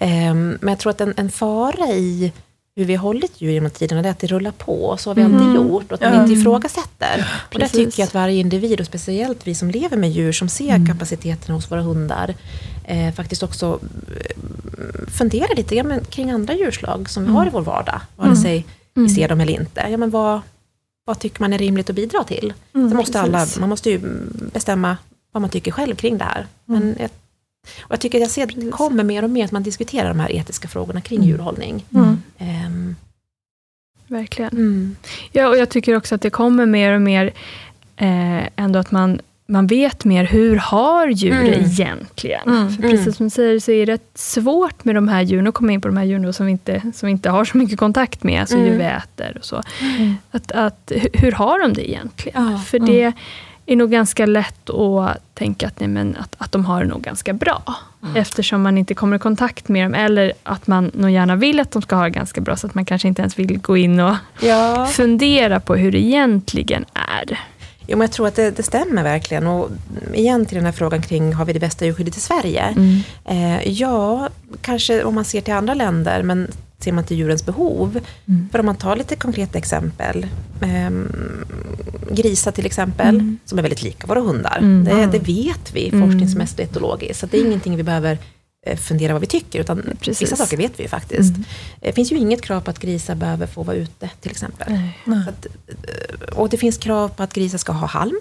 B: Ehm, men jag tror att en, en fara i hur vi har hållit djur genom tiderna det är att det rullar på. Så har vi
A: Mm.
B: alltid gjort. Och att man
C: Ja.
B: inte ifrågasätter. Och där tycker jag att varje individ, och speciellt vi som lever med djur, som ser kapaciteterna hos våra hundar, eh, faktiskt också eh, funderar lite ja, kring andra djurslag som vi har i vår vardag. Vare sig vi ser dem eller inte. Ja, men vad, vad tycker man är rimligt att bidra till?
C: Mm,
B: måste alla, man måste ju bestämma vad man tycker själv kring det här. Men jag, och jag tycker att jag ser att det kommer mer och mer att man diskuterar de här etiska frågorna kring djurhållning.
C: Mm.
B: Ehm,
A: Verkligen.
B: mm.
A: Ja, och jag tycker också att det kommer mer och mer eh, ändå att man, man vet mer hur har djur
B: Mm.
A: egentligen.
C: Mm.
A: För precis som du säger så är det rätt svårt med de här djuren, att komma in på de här djuren som vi inte, som vi inte har så mycket kontakt med, alltså
B: Mm.
A: djur vi äter och så. Att, att, hu- hur har de det egentligen?
B: Ja,
A: För det är nog ganska lätt att tänka att, nej, men att, att de har det nog ganska bra. Eftersom man inte kommer i kontakt med dem, eller att man nog gärna vill att de ska ha det ganska bra, så att man kanske inte ens vill gå in och
B: Ja.
A: fundera på hur det egentligen är.
B: Jo, men jag tror att det, det stämmer verkligen. Och igen till den här frågan kring, har vi det bästa djurskyddet i Sverige?
A: Mm.
B: Eh, ja, kanske om man ser till andra länder, men ser man till djurens behov.
A: Mm.
B: För om man tar lite konkreta exempel. ehm, grisar till exempel, som är väldigt lika våra hundar.
A: Mm.
B: Det, det vet vi
A: Mm.
B: forskningsmässigt och etologiskt. Så det är ingenting vi behöver eh, fundera vad vi tycker, utan
A: Precis.
B: vissa saker vet vi ju faktiskt.
A: Mm.
B: Det finns ju inget krav på att grisar behöver få vara ute till exempel. Att, eh, och det finns krav på att grisar ska ha halm,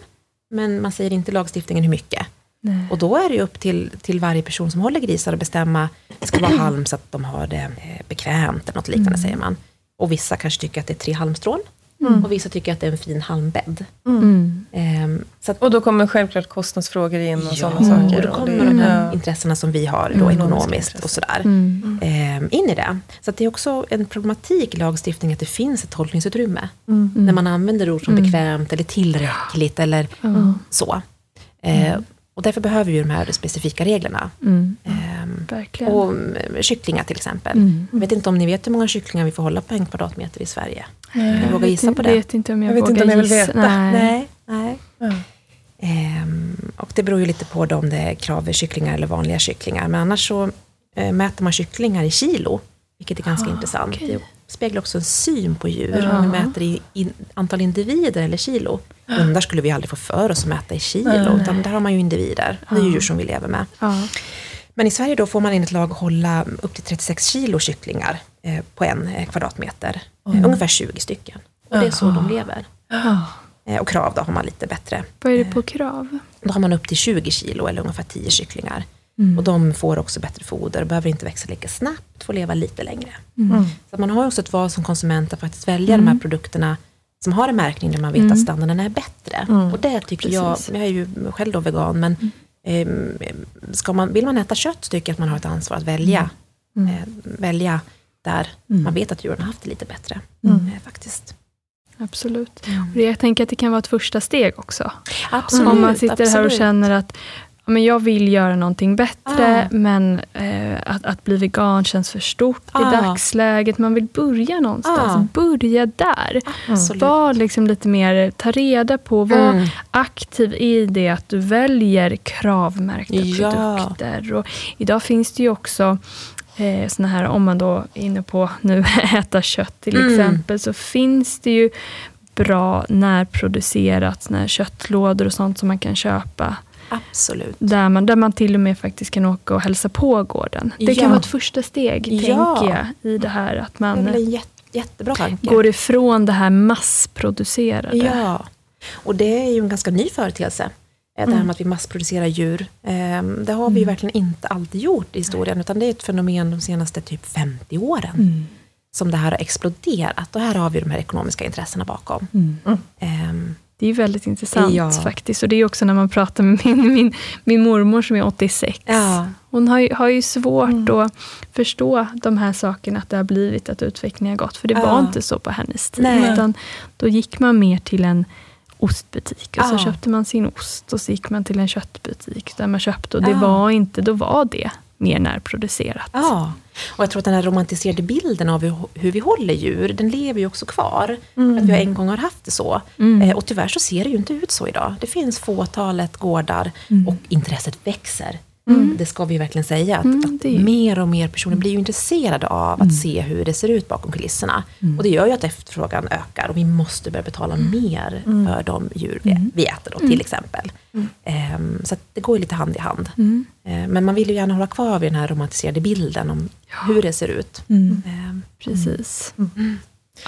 B: men man säger inte i lagstiftningen hur mycket.
A: Nej.
B: Och då är det ju upp till, till varje person som håller grisar att bestämma, det ska vara halm så att de har det eh, bekvämt, eller något liknande säger man. Och vissa kanske tycker att det är tre halmstrån, och vissa tycker att det är en fin halmbädd.
A: Mm.
B: Ehm, så att,
C: Och då kommer självklart kostnadsfrågor in och
B: ja,
C: sådana saker.
B: och då
C: och
B: kommer
C: det-
B: de här
C: ja.
B: intressena som vi har då,
C: Mm.
B: ekonomiskt och sådär.
A: Mm.
B: ehm, in i det. Så att det är också en problematik i lagstiftningen att det finns ett tolkningsutrymme.
C: Mm.
B: När man använder ord som
A: Mm.
B: bekvämt eller tillräckligt eller så. Eh, och därför behöver vi de här specifika reglerna.
A: Mm.
B: Ehm,
A: Verkligen.
B: och mm, kycklingar till exempel.
A: Mm.
B: Jag vet inte om ni vet hur många kycklingar vi får hålla på en kvadratmeter i Sverige.
C: Nej.
B: Jag vågar gissa på det.
A: Jag vet inte om jag,
C: Jag vet inte om jag vill
A: gissa.
C: veta.
A: Nej.
B: Nej.
C: Ja.
B: Ehm, och det beror ju lite på då om det är kravkycklingar eller vanliga kycklingar. Men annars så eh, mäter man kycklingar i kilo, vilket är ganska
A: Ah,
B: intressant.
A: okej.
B: Speglar också en syn på djur,
C: Ja.
B: om vi mäter i in, antal individer eller kilo. Hundar skulle vi aldrig få för oss att mäta i kilo,
C: Nej.
B: utan där har man ju individer. Det är ju djur som vi lever med.
A: Ja.
B: Men i Sverige då får man enligt lag hålla upp till 36 kilo kycklingar eh, på en eh, kvadratmeter. Eh, ungefär 20 stycken. Och det är så de lever. Eh, och krav då har man lite bättre.
A: Vad är det på krav?
B: Då har man upp till 20 kilo eller ungefär 10 kycklingar.
A: Mm.
B: Och de får också bättre foder, behöver inte växa lika snabbt, får leva lite längre.
C: Mm.
B: Så att man har också ett val som konsument att faktiskt välja de här produkterna som har en märkning där man vet att standarden är bättre. Och det tycker
A: Precis.
B: jag, jag är ju själv då vegan, men ehm, ska man, vill man äta kött så tycker jag att man har ett ansvar att välja, eh, välja där man vet att djuren har haft det lite bättre. Eh, faktiskt.
A: Absolut. Och det, jag tänker att det kan vara ett första steg också.
B: Absolut,
A: Om man sitter här och
B: absolut.
A: känner att men jag vill göra någonting bättre,
B: Ah.
A: men eh, att, att bli vegan känns för stort
B: Ah.
A: i dagsläget. Man vill börja någonstans.
B: Ah.
A: Börja där.
B: Absolut.
A: Var liksom lite mer, ta reda på, var
B: Mm.
A: aktiv i det att du väljer kravmärkta
B: Ja.
A: produkter. Och idag finns det ju också eh, såna här, om man då är inne på nu äta kött till
B: Mm.
A: exempel, så finns det ju bra närproducerat såna här köttlådor och sånt som man kan köpa.
B: Absolut.
A: Där man, där man till och med faktiskt kan åka och hälsa på gården. Det
B: Ja.
A: kan vara ett första steg,
B: Ja.
A: tänker jag, i det här. Att man
B: jätte, jättebra tanke.
A: går ifrån det här massproducerade.
B: Ja, och det är ju en ganska ny företeelse. eh, Det
A: Mm.
B: här med att vi massproducerar djur. Ehm, Det har vi ju verkligen inte alltid gjort i historien, utan det är ett fenomen de senaste typ 50 åren.
A: Mm.
B: Som det här har exploderat. Och här har vi de här ekonomiska intressena bakom. Ehm,
A: Det är väldigt intressant
B: Ja.
A: faktiskt. Och det är också när man pratar med min, min, min mormor som är 86.
B: Ja.
A: Hon har ju, har ju svårt att förstå de här sakerna, att det har blivit att utvecklingen har gått. För det
B: Ja.
A: var inte så på hennes tid.
B: Nej.
A: Utan då gick man mer till en ostbutik och så köpte man sin ost. Och så gick man till en köttbutik där man köpte. Och det var inte, då var det mer närproducerat.
B: Ja, och jag tror att den här romantiserade bilden av hur, hur vi håller djur, den lever ju också kvar. För att vi en gång har haft det så.
A: Mm.
B: Eh, och tyvärr så ser det ju inte ut så idag. Det finns fåtalet gårdar och intresset växer. Det ska vi verkligen säga. Att,
A: Mm,
B: att mer och mer personer blir ju intresserade av att se hur det ser ut bakom kulisserna. Och det gör ju att efterfrågan ökar och vi måste börja betala mer för de djur vi, vi äter då, till exempel. Ehm, så det går ju lite hand i hand.
A: Mm.
B: Eh, Men man vill ju gärna hålla kvar vid den här romantiserade bilden om hur det ser ut. Ehm,
A: Precis.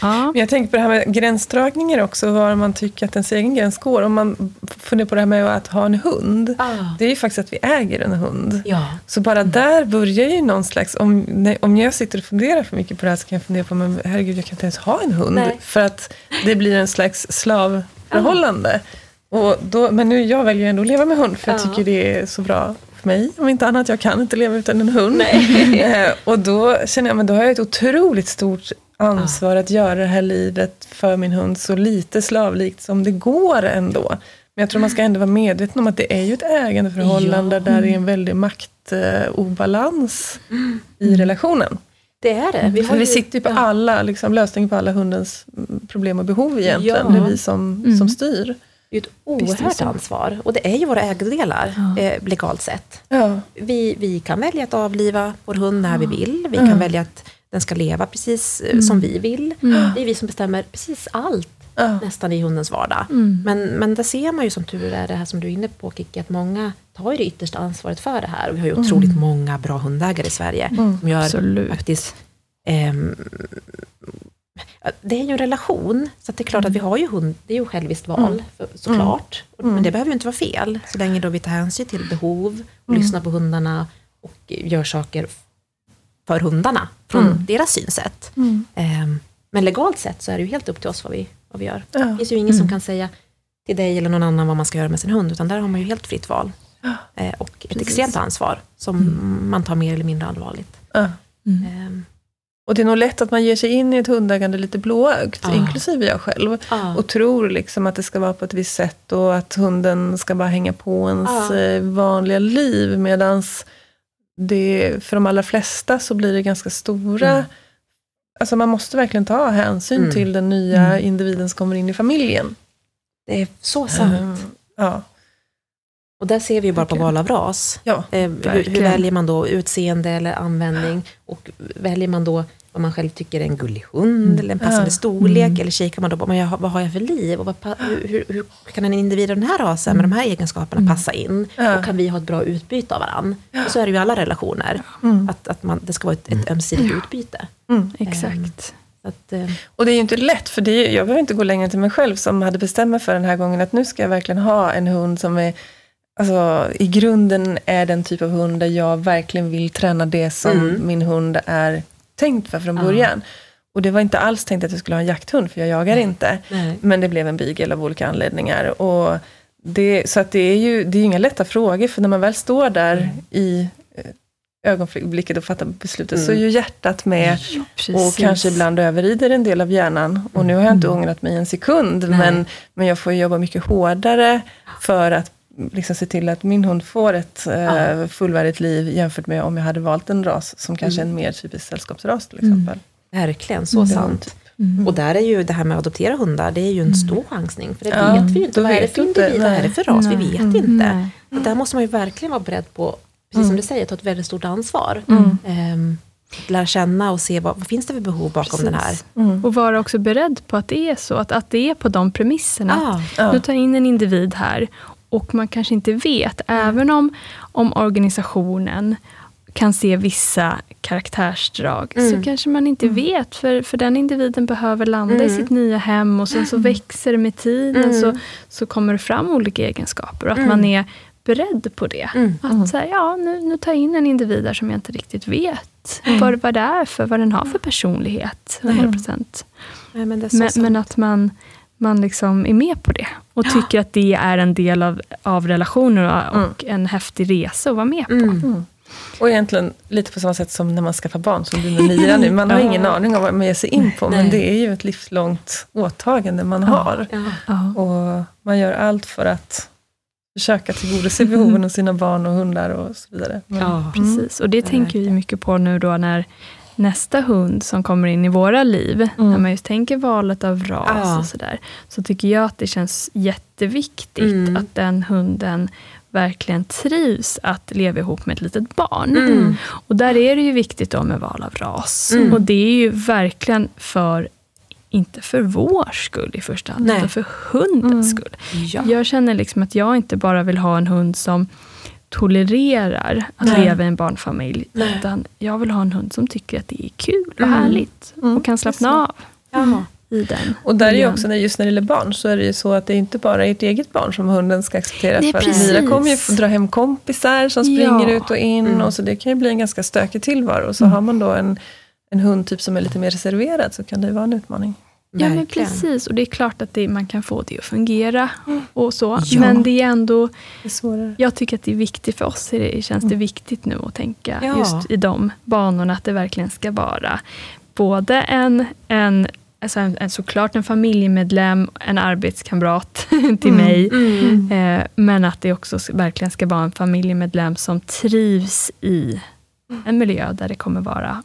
B: Mm.
A: Ja.
C: Men jag tänker på det här med gränsdragningar också, var man tycker att ens egen gräns går. Om man funderar på det här med att ha en hund.
B: Ah.
C: Det är ju faktiskt att vi äger en hund.
B: Ja.
C: Så bara där börjar ju någon slags, om, nej, om jag sitter och funderar för mycket på det här så kan jag fundera på, men herregud jag kan inte ens ha en hund.
B: Nej.
C: För att det blir en slags slavförhållande. Och då, men nu, jag väljer ändå att leva med hund för jag
B: Ja.
C: tycker det är så bra för mig. Om inte annat, jag kan inte leva utan en hund. Eh, och då känner jag, men då har jag ett otroligt stort ansvar att göra det här livet för min hund så lite slavlikt som det går ändå. Men jag tror man ska ändå vara medveten om att det är ju ett ägandeförhållande
B: Ja.
C: där det är en väldig maktobalans i relationen.
B: Det är det. Vi, har
C: vi sitter ju på
B: ja.
C: alla, liksom, lösningen på alla hundens mm, problem och behov egentligen.
B: Ja.
C: Det är vi som,
A: Mm.
C: som styr.
B: Det är ett oerhört ansvar. Och det är ju våra ägodelar, eh, legalt sett.
C: Ja.
B: Vi, vi kan välja att avliva vår hund när vi vill. Vi
C: Ja.
B: kan välja att den ska leva precis eh, som vi vill. Det är vi som bestämmer precis allt
C: Ja.
B: nästan i hundens vardag.
A: Mm.
B: Men, men där ser man ju som tur är, det här som du är inne på Kikki, att många tar ju det yttersta ansvaret för det här. Och vi har ju otroligt många bra hundägare i Sverige. Som gör
A: Absolut.
B: faktiskt ehm, det är ju en relation, så det är klart att vi har ju hund, det är ju själviskt val, för, såklart. Och- Men det behöver ju inte vara fel, så länge då vi tar hänsyn till behov, och lyssnar på hundarna och gör saker för hundarna, från deras synsätt. Ehm, men legalt sett så är det ju helt upp till oss vad vi, vad vi gör.
C: Ja.
B: Det finns ju ingen som kan säga till dig eller någon annan vad man ska göra med sin hund, utan där har man ju helt fritt val. Eh, och ett
A: Precis.
B: extremt ansvar, som man tar mer eller mindre allvarligt.
C: Ja.
B: Ehm,
C: Och det är nog lätt att man ger sig in i ett hundägande lite blåögt,
B: Ja.
C: inklusive jag själv.
B: ja.
C: Och tror liksom att det ska vara på ett visst sätt och att hunden ska bara hänga på ens
B: Ja.
C: eh, vanliga liv. Medan det, för de allra flesta så blir det ganska stora...
B: Mm.
C: Alltså man måste verkligen ta hänsyn
B: Mm.
C: till den nya individen som kommer in i familjen.
B: Det är så sant.
C: Ehm, ja.
B: Och där ser vi ju bara på
C: Verkligen.
B: val av ras.
C: Ja.
B: Eh, hur, hur väljer man då utseende eller användning? Och väljer man då vad man själv tycker är en gullig hund eller en passande
C: Ja.
B: storlek. Eller kikar man då på men jag, vad har jag för liv och vad, hur, hur, kan en individ av den här rasen med de här egenskaperna passa in?
C: Ja.
B: Och kan vi ha ett bra utbyte av varandra? Och så är det ju i alla relationer. Att, att man, det ska vara ett, ett ömsesidigt utbyte.
A: Exakt.
B: Så att, eh,
C: Och det är ju inte lätt, för det är, jag behöver inte gå längre än till mig själv som hade bestämt mig för den här gången att nu ska jag verkligen ha en hund som är Alltså, I grunden är den typ av hund där jag verkligen vill träna det som
B: Mm.
C: min hund är tänkt för från
B: Ja.
C: början. Och det var inte alls tänkt att jag skulle ha en jakthund, för jag jagar inte.
B: nej.
C: Men det blev en beagle av olika anledningar. Och det, så att det är ju det är inga lätta frågor, för när man väl står där
B: Mm.
C: i eh, ögonblicket och fattar beslutet,
B: Mm.
C: så är ju hjärtat med och kanske ibland överrider en del av hjärnan. Och nu har jag inte ångrat mig en sekund,
B: Nej.
C: men, men jag får jobba mycket hårdare för att liksom se till att min hund får ett eh, fullvärdigt liv jämfört med om jag hade valt en ras som kanske är en mer typisk sällskapsras till exempel.
B: Verkligen, så
C: Mm.
B: sant. Och där är ju det här med att adoptera hundar, det är ju en stor chansning. För det
C: Ja,
B: vet vi ju inte. Vad är det för individ? Vad är det för ras? Vi
A: Nej.
B: vet inte.
A: Nej.
B: Och där måste man ju verkligen vara beredd på, precis som du säger, ta ett väldigt stort ansvar.
C: Mm.
B: Ehm, lära känna och se vad, vad finns det för behov bakom den här.
A: Precis.
C: Mm.
A: Och vara också beredd på att det är så, att, att det är på de premisserna.
B: Ah,
C: Ja.
A: Du tar in en individ här och man kanske inte vet, även om, om organisationen kan se vissa karaktärsdrag, så
B: Mm.
A: kanske man inte vet, för, för den individen behöver landa i
B: Mm.
A: sitt nya hem och sen så växer det med tiden,
B: Mm.
A: så, så kommer det fram olika egenskaper. Och att
B: Mm.
A: man är beredd på det.
B: Mm.
A: Att säga, ja, nu, nu tar jag in en individ där som jag inte riktigt vet vad, vad det är för, vad den har för personlighet. 100%.
B: Nej, men det är så
A: Men, men att man, man liksom är med på det och tycker att det är en del av, av relationen och, och en häftig resa att vara med på.
B: Mm.
C: Och egentligen lite på samma sätt som när man skaffar barn, som du med Mira nu. Man har
A: Ja.
C: ingen aning om vad man ger sig in på, men
B: Nej.
C: det är ju ett livslångt åtagande man har.
B: Ja.
A: Ja.
C: Och man gör allt för att försöka tillgodose behoven hos sina barn och hundar och så vidare. Men,
B: Ja.
A: Precis, och det tänker vi mycket på nu då när nästa hund som kommer in i våra liv, när man just tänker valet av ras
B: Ja.
A: och sådär, så tycker jag att det känns jätteviktigt
B: Mm.
A: att den hunden verkligen trivs att leva ihop med ett litet barn.
B: Mm.
A: Och där är det ju viktigt då med val av ras.
B: Mm.
A: Och det är ju verkligen för, inte för vår skull i första hand,
B: Nej.
A: utan för hundens skull.
B: Ja.
A: Jag känner liksom att jag inte bara vill ha en hund som tolererar att
B: Nej.
A: leva i en barnfamilj,
B: Nej.
A: utan jag vill ha en hund som tycker att det är kul och
B: Mm.
A: härligt
C: Mm,
A: och kan slappna av
B: Jaha.
A: i den
C: Och där är ju också, när- just när det gäller barn, så är det ju så att det är inte bara ert eget barn som hunden ska acceptera.
A: Nej,
C: för att
A: precis.
C: Mira kommer ju få dra hem kompisar som springer
A: Ja.
C: ut och in.
B: Mm.
C: Och så det kan ju bli en ganska stökig tillvaro. Så har man då en, en hundtyp som är lite mer reserverad så kan det ju vara en utmaning.
A: Ja, men precis. Och det är klart att det, man kan få det att fungera och så.
B: Ja.
A: Men det är ändå,
C: Det är
A: jag tycker att det är viktigt för oss. Det känns det viktigt nu att tänka
B: Ja.
A: just i de banorna. Att det verkligen ska vara både en, en, alltså en, en såklart en familjemedlem, en arbetskamrat till mig.
B: Mm.
A: Eh, men att det också verkligen ska vara en familjemedlem som trivs i en miljö där det kommer vara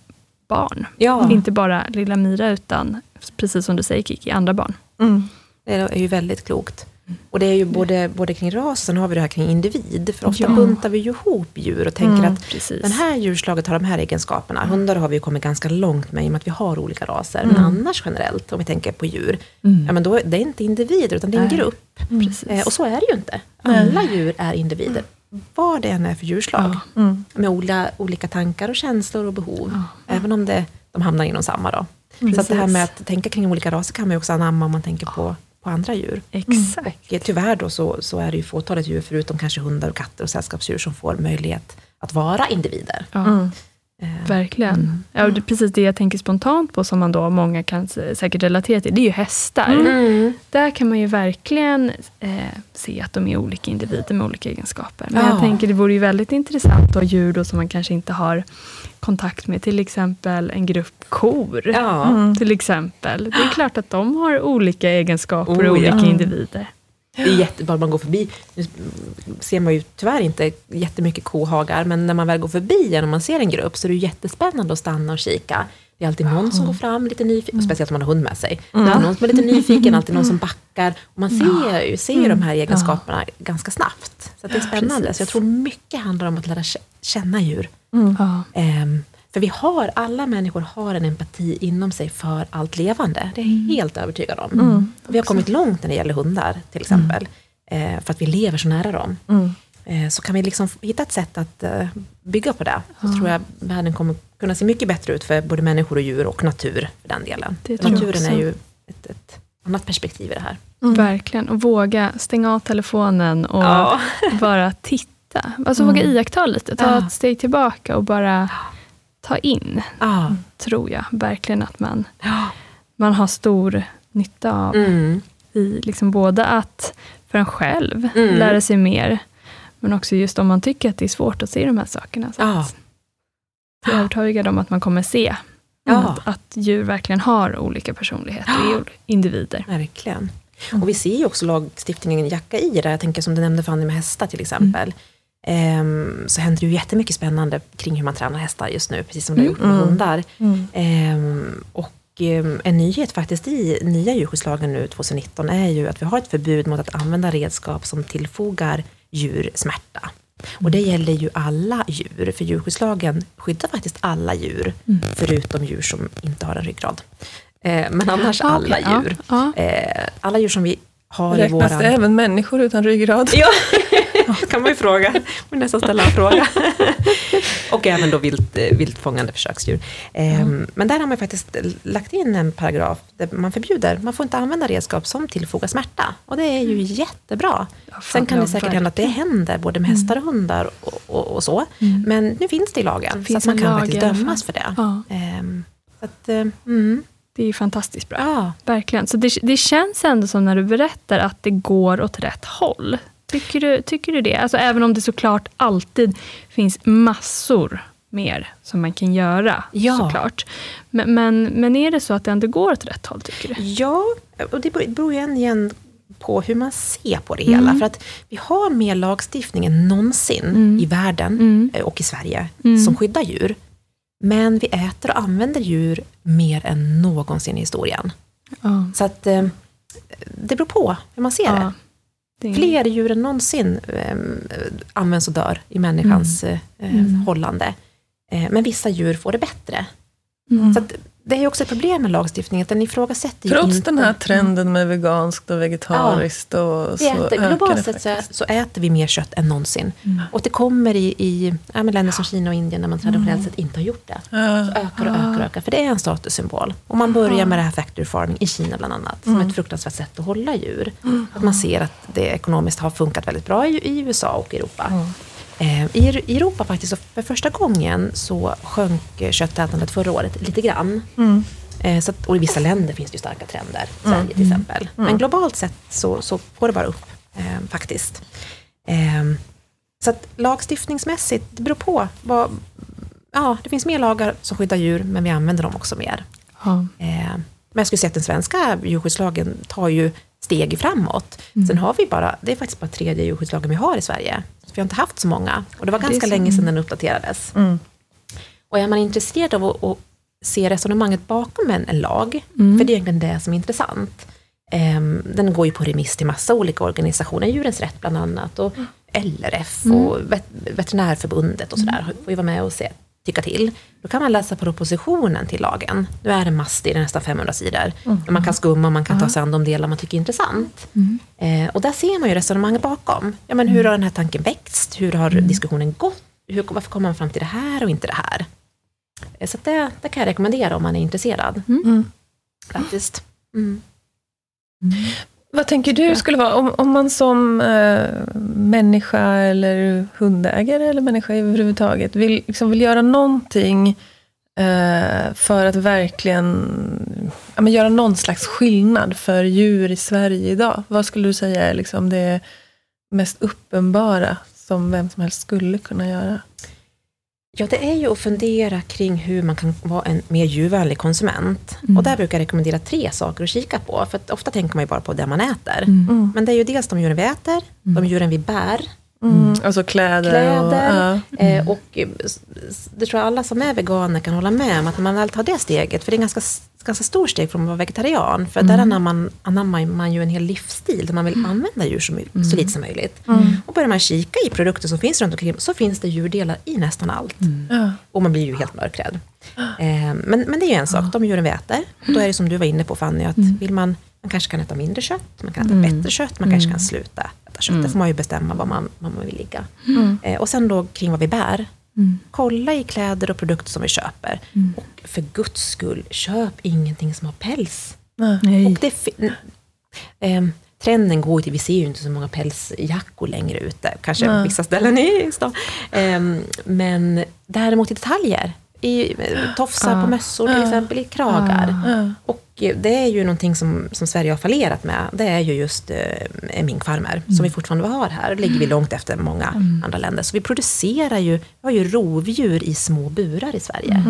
A: barn.
B: Ja,
A: Inte bara lilla Mira, utan precis som du säger Kiki, andra barn.
C: Mm.
B: det är ju väldigt klokt. Och det är ju både, både kring rasen har vi det här kring individ. För ofta
A: Ja.
B: buntar vi ju ihop djur och tänker
C: Mm.
B: att
A: Precis.
B: den här djurslaget har de här egenskaperna. Hundar har vi ju kommit ganska långt med i och med att vi har olika raser.
A: Mm.
B: Men annars generellt, om vi tänker på djur, ja, men då är det inte individer utan det är en
A: Nej.
B: grupp.
A: Precis.
B: Eh, och så är det ju inte. Alla djur är individer. Vad det än är för djurslag.
A: Ja.
C: Mm.
B: Med olika, olika tankar och känslor och behov. Även om det, de hamnar inom samma. Då. Så att det här med att tänka kring olika raser kan man ju också anamma om man tänker på, på andra djur.
A: Exakt.
B: Och eh, tyvärr då så, så är det ju fåtalet djur, förutom kanske hundar och katter och sällskapsdjur, som får möjlighet att vara individer.
A: Ja,
C: Mm.
B: Eh,
A: Verkligen. Ja, och det precis det jag tänker spontant på som man då många kan säkert relatera till. Det är ju hästar.
B: Mm.
A: Där kan man ju verkligen eh, se att de är olika individer med olika egenskaper. Men
B: Ja.
A: jag tänker det vore ju väldigt intressant att ha djur då som man kanske inte har kontakt med. Till exempel en grupp kor.
B: Ja.
C: Mm.
A: Till exempel. Det är klart att de har olika egenskaper
B: Oh,
A: och olika
B: ja.
A: individer.
B: Det är jättebra man går förbi. Nu ser man ju tyvärr inte jättemycket kohagar, men när man väl går förbi en och man ser en grupp så är det jättespännande att stanna och kika. Det är alltid någon som går fram lite nyfiken, speciellt om man har hund med sig. Det är någon som är lite nyfiken, alltid någon som backar. Och man ser ju, ser ju de här egenskaperna ganska snabbt. Så det är spännande.
A: precis.
B: Så jag tror mycket handlar om att lära kä- känna djur.
A: Ja.
B: För vi har, alla människor har en empati inom sig för allt levande. Det är jag helt övertygad om.
C: Mm.
B: Vi har kommit långt när det gäller hundar till exempel. Eh, för att vi lever så nära dem.
C: Mm.
B: Eh, så kan vi liksom hitta ett sätt att eh, bygga på det. Så tror jag världen kommer kunna se mycket bättre ut för både människor och djur och natur för den delen. Naturen är ju ett, ett annat perspektiv i det här.
A: Verkligen. Och våga stänga av telefonen och
B: Ja.
A: bara titta. Alltså våga iaktta lite. Ta
B: Ja.
A: ett steg tillbaka och bara ta in.
B: Ja.
A: Tror jag verkligen att man,
B: Ja.
A: man har stor nytta av.
B: Mm.
A: I liksom både att för en själv
B: Mm.
A: lära sig mer. Men också just om man tycker att det är svårt att se de här sakerna. Så
B: Ja.
A: att jag är övertygad om att man kommer se
B: Ja.
A: att, att djur verkligen har olika personligheter, är individer.
B: Verkligen. Och vi ser ju också lagstiftningen jacka i det. Jag tänker som du nämnde Fanny med hästar till exempel. Ehm, så händer det ju jättemycket spännande kring hur man tränar hästar just nu, precis som det har gjort med
C: Mm.
B: hundar.
C: Mm.
B: Ehm, och ehm, en nyhet faktiskt i nya djurskyddslagen nu 2019 är ju att vi har ett förbud mot att använda redskap som tillfogar djur smärta. Och det gäller ju alla djur, för djurskyddslagen skyddar faktiskt alla djur, förutom djur som inte har en ryggrad. Eh, men annars
A: Ah,
B: alla
A: okej, ja,
B: djur.
A: ja.
B: Eh, alla djur som vi har i
C: Räknas
B: våran...
C: det även människor utan ryggrad?
B: Ja, kan man ju fråga. Man nästan ställa en fråga. och även då vilt, eh, viltfångande försöksdjur. Ehm, Men där har man faktiskt lagt in en paragraf där man förbjuder, man får inte använda redskap som tillfogar smärta. Och det är ju jättebra.
A: Ja,
B: Sen kan det säkert hända att det händer både med hästar och hundar och, och, och så. Men nu finns det i lagen, så
A: finns
B: att man kan faktiskt dömas för det.
A: Ja.
B: Ehm, så att, eh, mm,
A: Det är ju fantastiskt bra.
B: ja.
A: Verkligen. Så det, det känns ändå som när du berättar att det går åt rätt håll. Tycker du, tycker du det? Alltså även om det såklart alltid finns massor mer som man kan göra.
B: Ja.
A: Såklart. Men, men, men är det så att det ändå går åt rätt håll, tycker du?
B: Ja, och det beror- ju igen på hur man ser på det hela. För att vi har mer lagstiftning än någonsin i världen
A: Mm.
B: eh, och i Sverige
A: Mm.
B: som skyddar djur. Men vi äter och använder djur mer än någonsin i historien.
A: Ja.
B: Så att eh, det beror på hur man ser.
A: Ja. Det är-
B: Fler djur än någonsin eh, används och dör i människans eh,
A: Mm.
B: hållande. Eh, men vissa djur får det bättre.
A: Mm.
B: Så att det är ju också ett problem med lagstiftningen, att den ifrågasätter ju
C: Trots
B: inte...
C: den här trenden med veganskt och vegetariskt och
B: Vi
C: så
B: äter, globalt sett så, så äter vi mer kött än någonsin.
A: Mm.
B: Och det kommer i, i ja, länder som Kina och Indien där man traditionellt sett inte har gjort det.
C: Ja.
B: Så ökar och ökar och ökar, för det är en statussymbol. Och man börjar med det här factory farming i Kina bland annat, som ett fruktansvärt sätt att hålla djur. Att man ser att det ekonomiskt har funkat väldigt bra i, i USA och Europa. Eh, I, Europa faktiskt, för första gången så sjönk eh, köttätandet förra året lite grann.
C: Mm.
B: Eh, Så att, och i vissa länder finns det ju starka trender, Sverige till exempel. Men globalt sett så, så går det bara upp eh, faktiskt. Eh, så att lagstiftningsmässigt, det beror på. Vad, ja, det finns mer lagar som skyddar djur, men vi använder dem också mer.
A: Ja.
B: Eh, men jag skulle säga att den svenska djurskyddslagen tar ju steg framåt. Sen har vi bara, det är faktiskt bara tredje djurskyddslagen vi har i Sverige. Så vi har inte haft så många. Och det var
A: Det
B: ganska
A: så.
B: länge sedan den uppdaterades.
C: Mm.
B: Och är man intresserad av att, att se resonemanget bakom en, en lag,
A: Mm.
B: för det är egentligen det som är intressant. Ehm, den går ju på remiss till massa olika organisationer, Djurens Rätt bland annat, och LRF och vet, Veterinärförbundet och sådär, får ju vara med och se, tycka till. Då kan man läsa propositionen till lagen. Nu är det mastig, det är nästan 500 sidor. Man kan skumma, man kan ta sig an de delar man tycker är intressant. Eh, och där ser man ju resonemanget bakom. Ja, men hur har den här tanken växt? Hur har diskussionen gått? Hur, varför kommer man fram till det här och inte det här? Eh, Så det, det kan jag rekommendera om man är intresserad.
C: Mm.
B: Faktiskt.
C: Vad tänker du skulle vara, om, om man som eh, människa eller hundägare eller människa överhuvudtaget vill, liksom vill göra någonting eh, för att verkligen ja, men göra någon slags skillnad för djur i Sverige idag. Vad skulle du säga är liksom det mest uppenbara som vem som helst skulle kunna göra?
B: Ja, det är ju att fundera kring hur man kan vara en mer djurvänlig konsument.
A: Mm.
B: Och där brukar jag rekommendera tre saker att kika på. För att ofta tänker man ju bara på det man äter.
A: Mm.
B: Men det är ju dels de djuren vi äter, de djuren vi bär
C: Mm. Alltså kläder.
B: Kläder.
C: Och.
B: Eh, och eh, s- s- det tror jag alla som är veganer kan hålla med om, att när man väl tar det steget, för det är ganska, ganska stort steg från att vara vegetarian, för där anammar man, ju en hel livsstil, där man vill använda djur så, så lite som möjligt. Och börjar man kika i produkter som finns runt omkring, så finns det djurdelar i nästan allt. Och man blir ju helt mörkrädd. Eh, men, men det är ju en sak, de djuren vi äter. Och då är det som du var inne på Fanny, att vill man, man kanske kan äta mindre kött, man kan äta bättre kött, man kanske kan sluta äta kött. Det får man ju bestämma var man, var man vill ligga. Eh, och sen då kring vad vi bär. Kolla i kläder och produkter som vi köper. Och för guds skull, köp ingenting som har päls.
A: Nej.
B: Och det ehm, trenden går till, vi ser ju inte så många pälsjackor längre ute, kanske på vissa ställen i stan. Ehm, men däremot i detaljer, i eh, tofsar på mössor till exempel, i kragar.
C: Ja.
B: Och eh, det är ju någonting som, som Sverige har fallerat med, det är ju just eh, minkfarmer, som vi fortfarande har här. Då ligger vi långt efter många andra länder. Så vi producerar ju, vi har ju rovdjur i små burar i Sverige.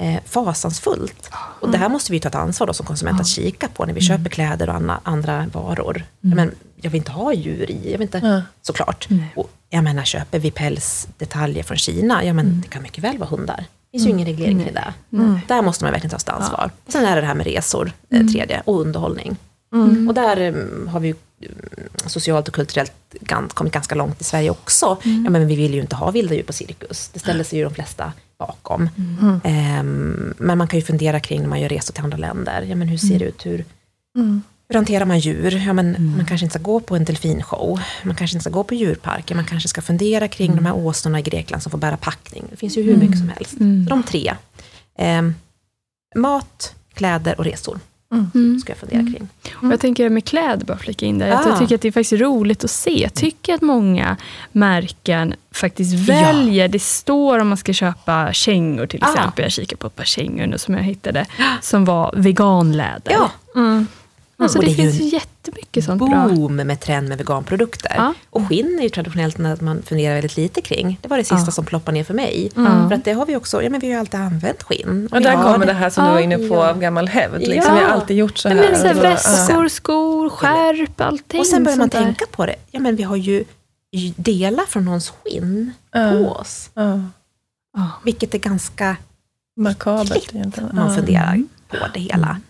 B: Eh, fasansfullt. Och det här måste vi ta ett ansvar då, som konsument att kika på när vi köper kläder och andra, andra varor. Men jag vill inte ha djur i, jag vill inte, såklart. Och jag menar, köper vi pälsdetaljer från Kina, ja men det kan mycket väl vara hundar. Det finns ju ingen reglering kring det. Där måste man verkligen ta sitt ansvar. Och sen är det det här med resor, eh, tredje, och underhållning. Och där eh, har vi socialt och kulturellt kommit ganska långt i Sverige också. Ja, men vi vill ju inte ha vilda djur på cirkus. Det ställer sig ju de flesta bakom. Ehm, men man kan ju fundera kring när man gör resor till andra länder. Ja, men hur ser det ut? Hur, hur hanterar man djur? Ja, men Man kanske inte ska gå på en delfinshow. Man kanske inte ska gå på djurparker. Man kanske ska fundera kring de här åsnorna i Grekland som får bära packning. Det finns ju hur mycket som helst. Så de tre. Ehm, mat, kläder och resor. Ska jag fundera kring.
A: Och jag tänker med kläder, bara flika in där.
B: Ah.
A: Jag tycker att det är faktiskt roligt att se. Jag tycker att många märken faktiskt väljer, det står om man ska köpa kängor till
B: Ah.
A: exempel. Jag kikar på ett par kängor nu som jag hittade, som var veganläder.
B: Ja,
A: Alltså,
B: Och
A: det,
B: det är ju
A: finns jättemycket sånt bra.
B: boom med trend med veganprodukter.
A: Ja.
B: Och skinn är ju traditionellt något man funderar väldigt lite kring. Det var det sista
A: Ja.
B: som ploppade ner för mig.
A: Mm.
B: För att det har vi också, ja men vi har ju alltid använt skinn.
C: Och
B: vi
C: där kommer det här som du var inne på
B: Ja.
C: av gammal hävd. Liksom.
B: Ja.
C: Vi har alltid gjort så här.
A: Men så här,
C: Och
A: väskor, skor, skärp, allting.
B: Och sen börjar man tänka på det. Ja men vi har ju delar från någons skinn
C: Ja.
B: på oss.
C: Ja.
A: Ja.
B: Vilket är ganska
C: Makabert egentligen.
B: man funderar på det hela.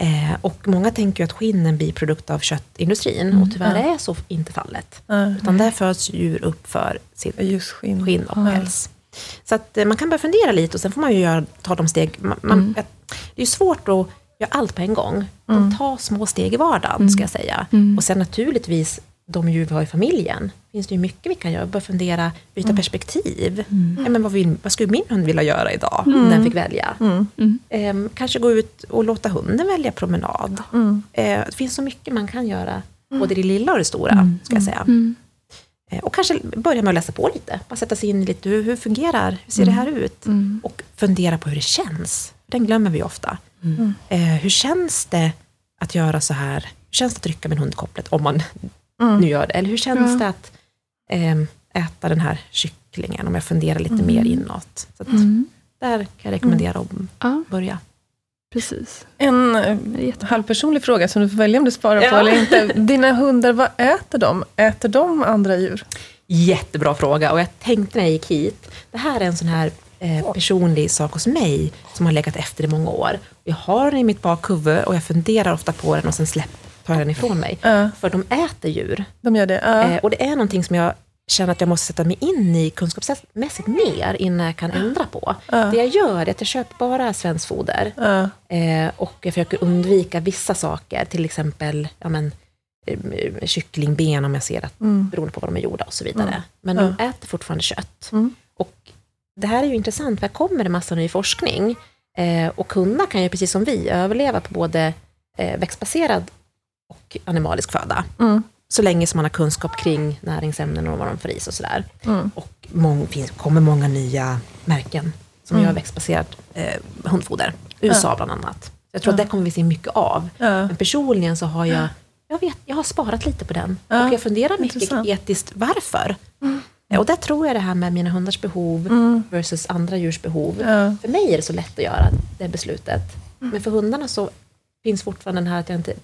B: Eh, och många tänker att skinn är en biprodukt av köttindustrin. Och tyvärr är så inte fallet.
C: Ja.
B: Utan där föds djur upp för sitt
C: Just skinn.
B: skinn och päls. Så att eh, man kan börja fundera lite och sen får man ju göra, ta de steg. Man, man, Det är svårt att göra allt på en gång. Men ta små steg i vardagen, ska jag säga. Och sen naturligtvis, de djur vi har i familjen, finns det ju mycket vi kan göra. Börja fundera, byta perspektiv. Ja, men vad, vill, vad skulle min hund vilja göra idag, om den fick välja? Ehm, kanske gå ut och låta hunden välja promenad. Eh, det finns så mycket man kan göra, både det lilla och det stora, ska jag säga. Eh, Och kanske börja med att läsa på lite. Bara sätta sig in i lite, hur, hur fungerar, hur ser det här ut? Och fundera på hur det känns. Den glömmer vi ofta. Eh, hur känns det att göra så här? Hur känns det att trycka med hundkopplet, om man nu gör det? Eller hur känns
A: Ja.
B: det att ehm, äta den här kycklingen, om jag funderar lite mer inåt? Så att Där kan jag rekommendera att
A: Ja,
B: börja.
A: precis.
C: En eh, halvpersonlig fråga som du får välja om du sparar på
B: Ja.
C: eller inte. Dina hundar, vad äter de? Äter de andra djur?
B: Jättebra fråga och jag tänkte när jag gick hit, det här är en sån här eh, personlig sak hos mig som har legat efter i många år. Jag har den i mitt bakhuvud och jag funderar ofta på den och sen släpp, tar den ifrån mig.
C: Ja.
B: För de äter djur.
C: De gör det? Ja.
B: Eh, och det är någonting som jag känner att jag måste sätta mig in i kunskapsmässigt mer innan jag kan ändra på. Det jag gör är att jag köper bara svenskt foder. Eh, och jag försöker undvika vissa saker, till exempel ja, men, eh, kycklingben om jag ser att, beroende på vad de är gjorda och så vidare. Men de äter fortfarande kött. Och det här är ju intressant, för här kommer det massa ny forskning. Eh, och hundar kan ju precis som vi överleva på både eh, växtbaserad och animalisk föda.
C: Mm.
B: Så länge som man har kunskap kring näringsämnen och vad de får i sig och sådär.
C: Mm.
B: Och mång, finns, kommer många nya märken som gör växtbaserat eh, hundfoder. USA bland annat. Jag tror att det kommer vi se mycket av.
C: Ja.
B: Men personligen så har jag, jag, vet, jag har sparat lite på den.
C: Ja,
B: och jag funderar mycket
C: intressant.
B: etiskt varför. Eh, Och där tror jag det här med mina hundars behov versus andra djurs behov.
C: Ja.
B: För mig är det så lätt att göra det beslutet. Men för hundarna så finns fortfarande den här att jag inte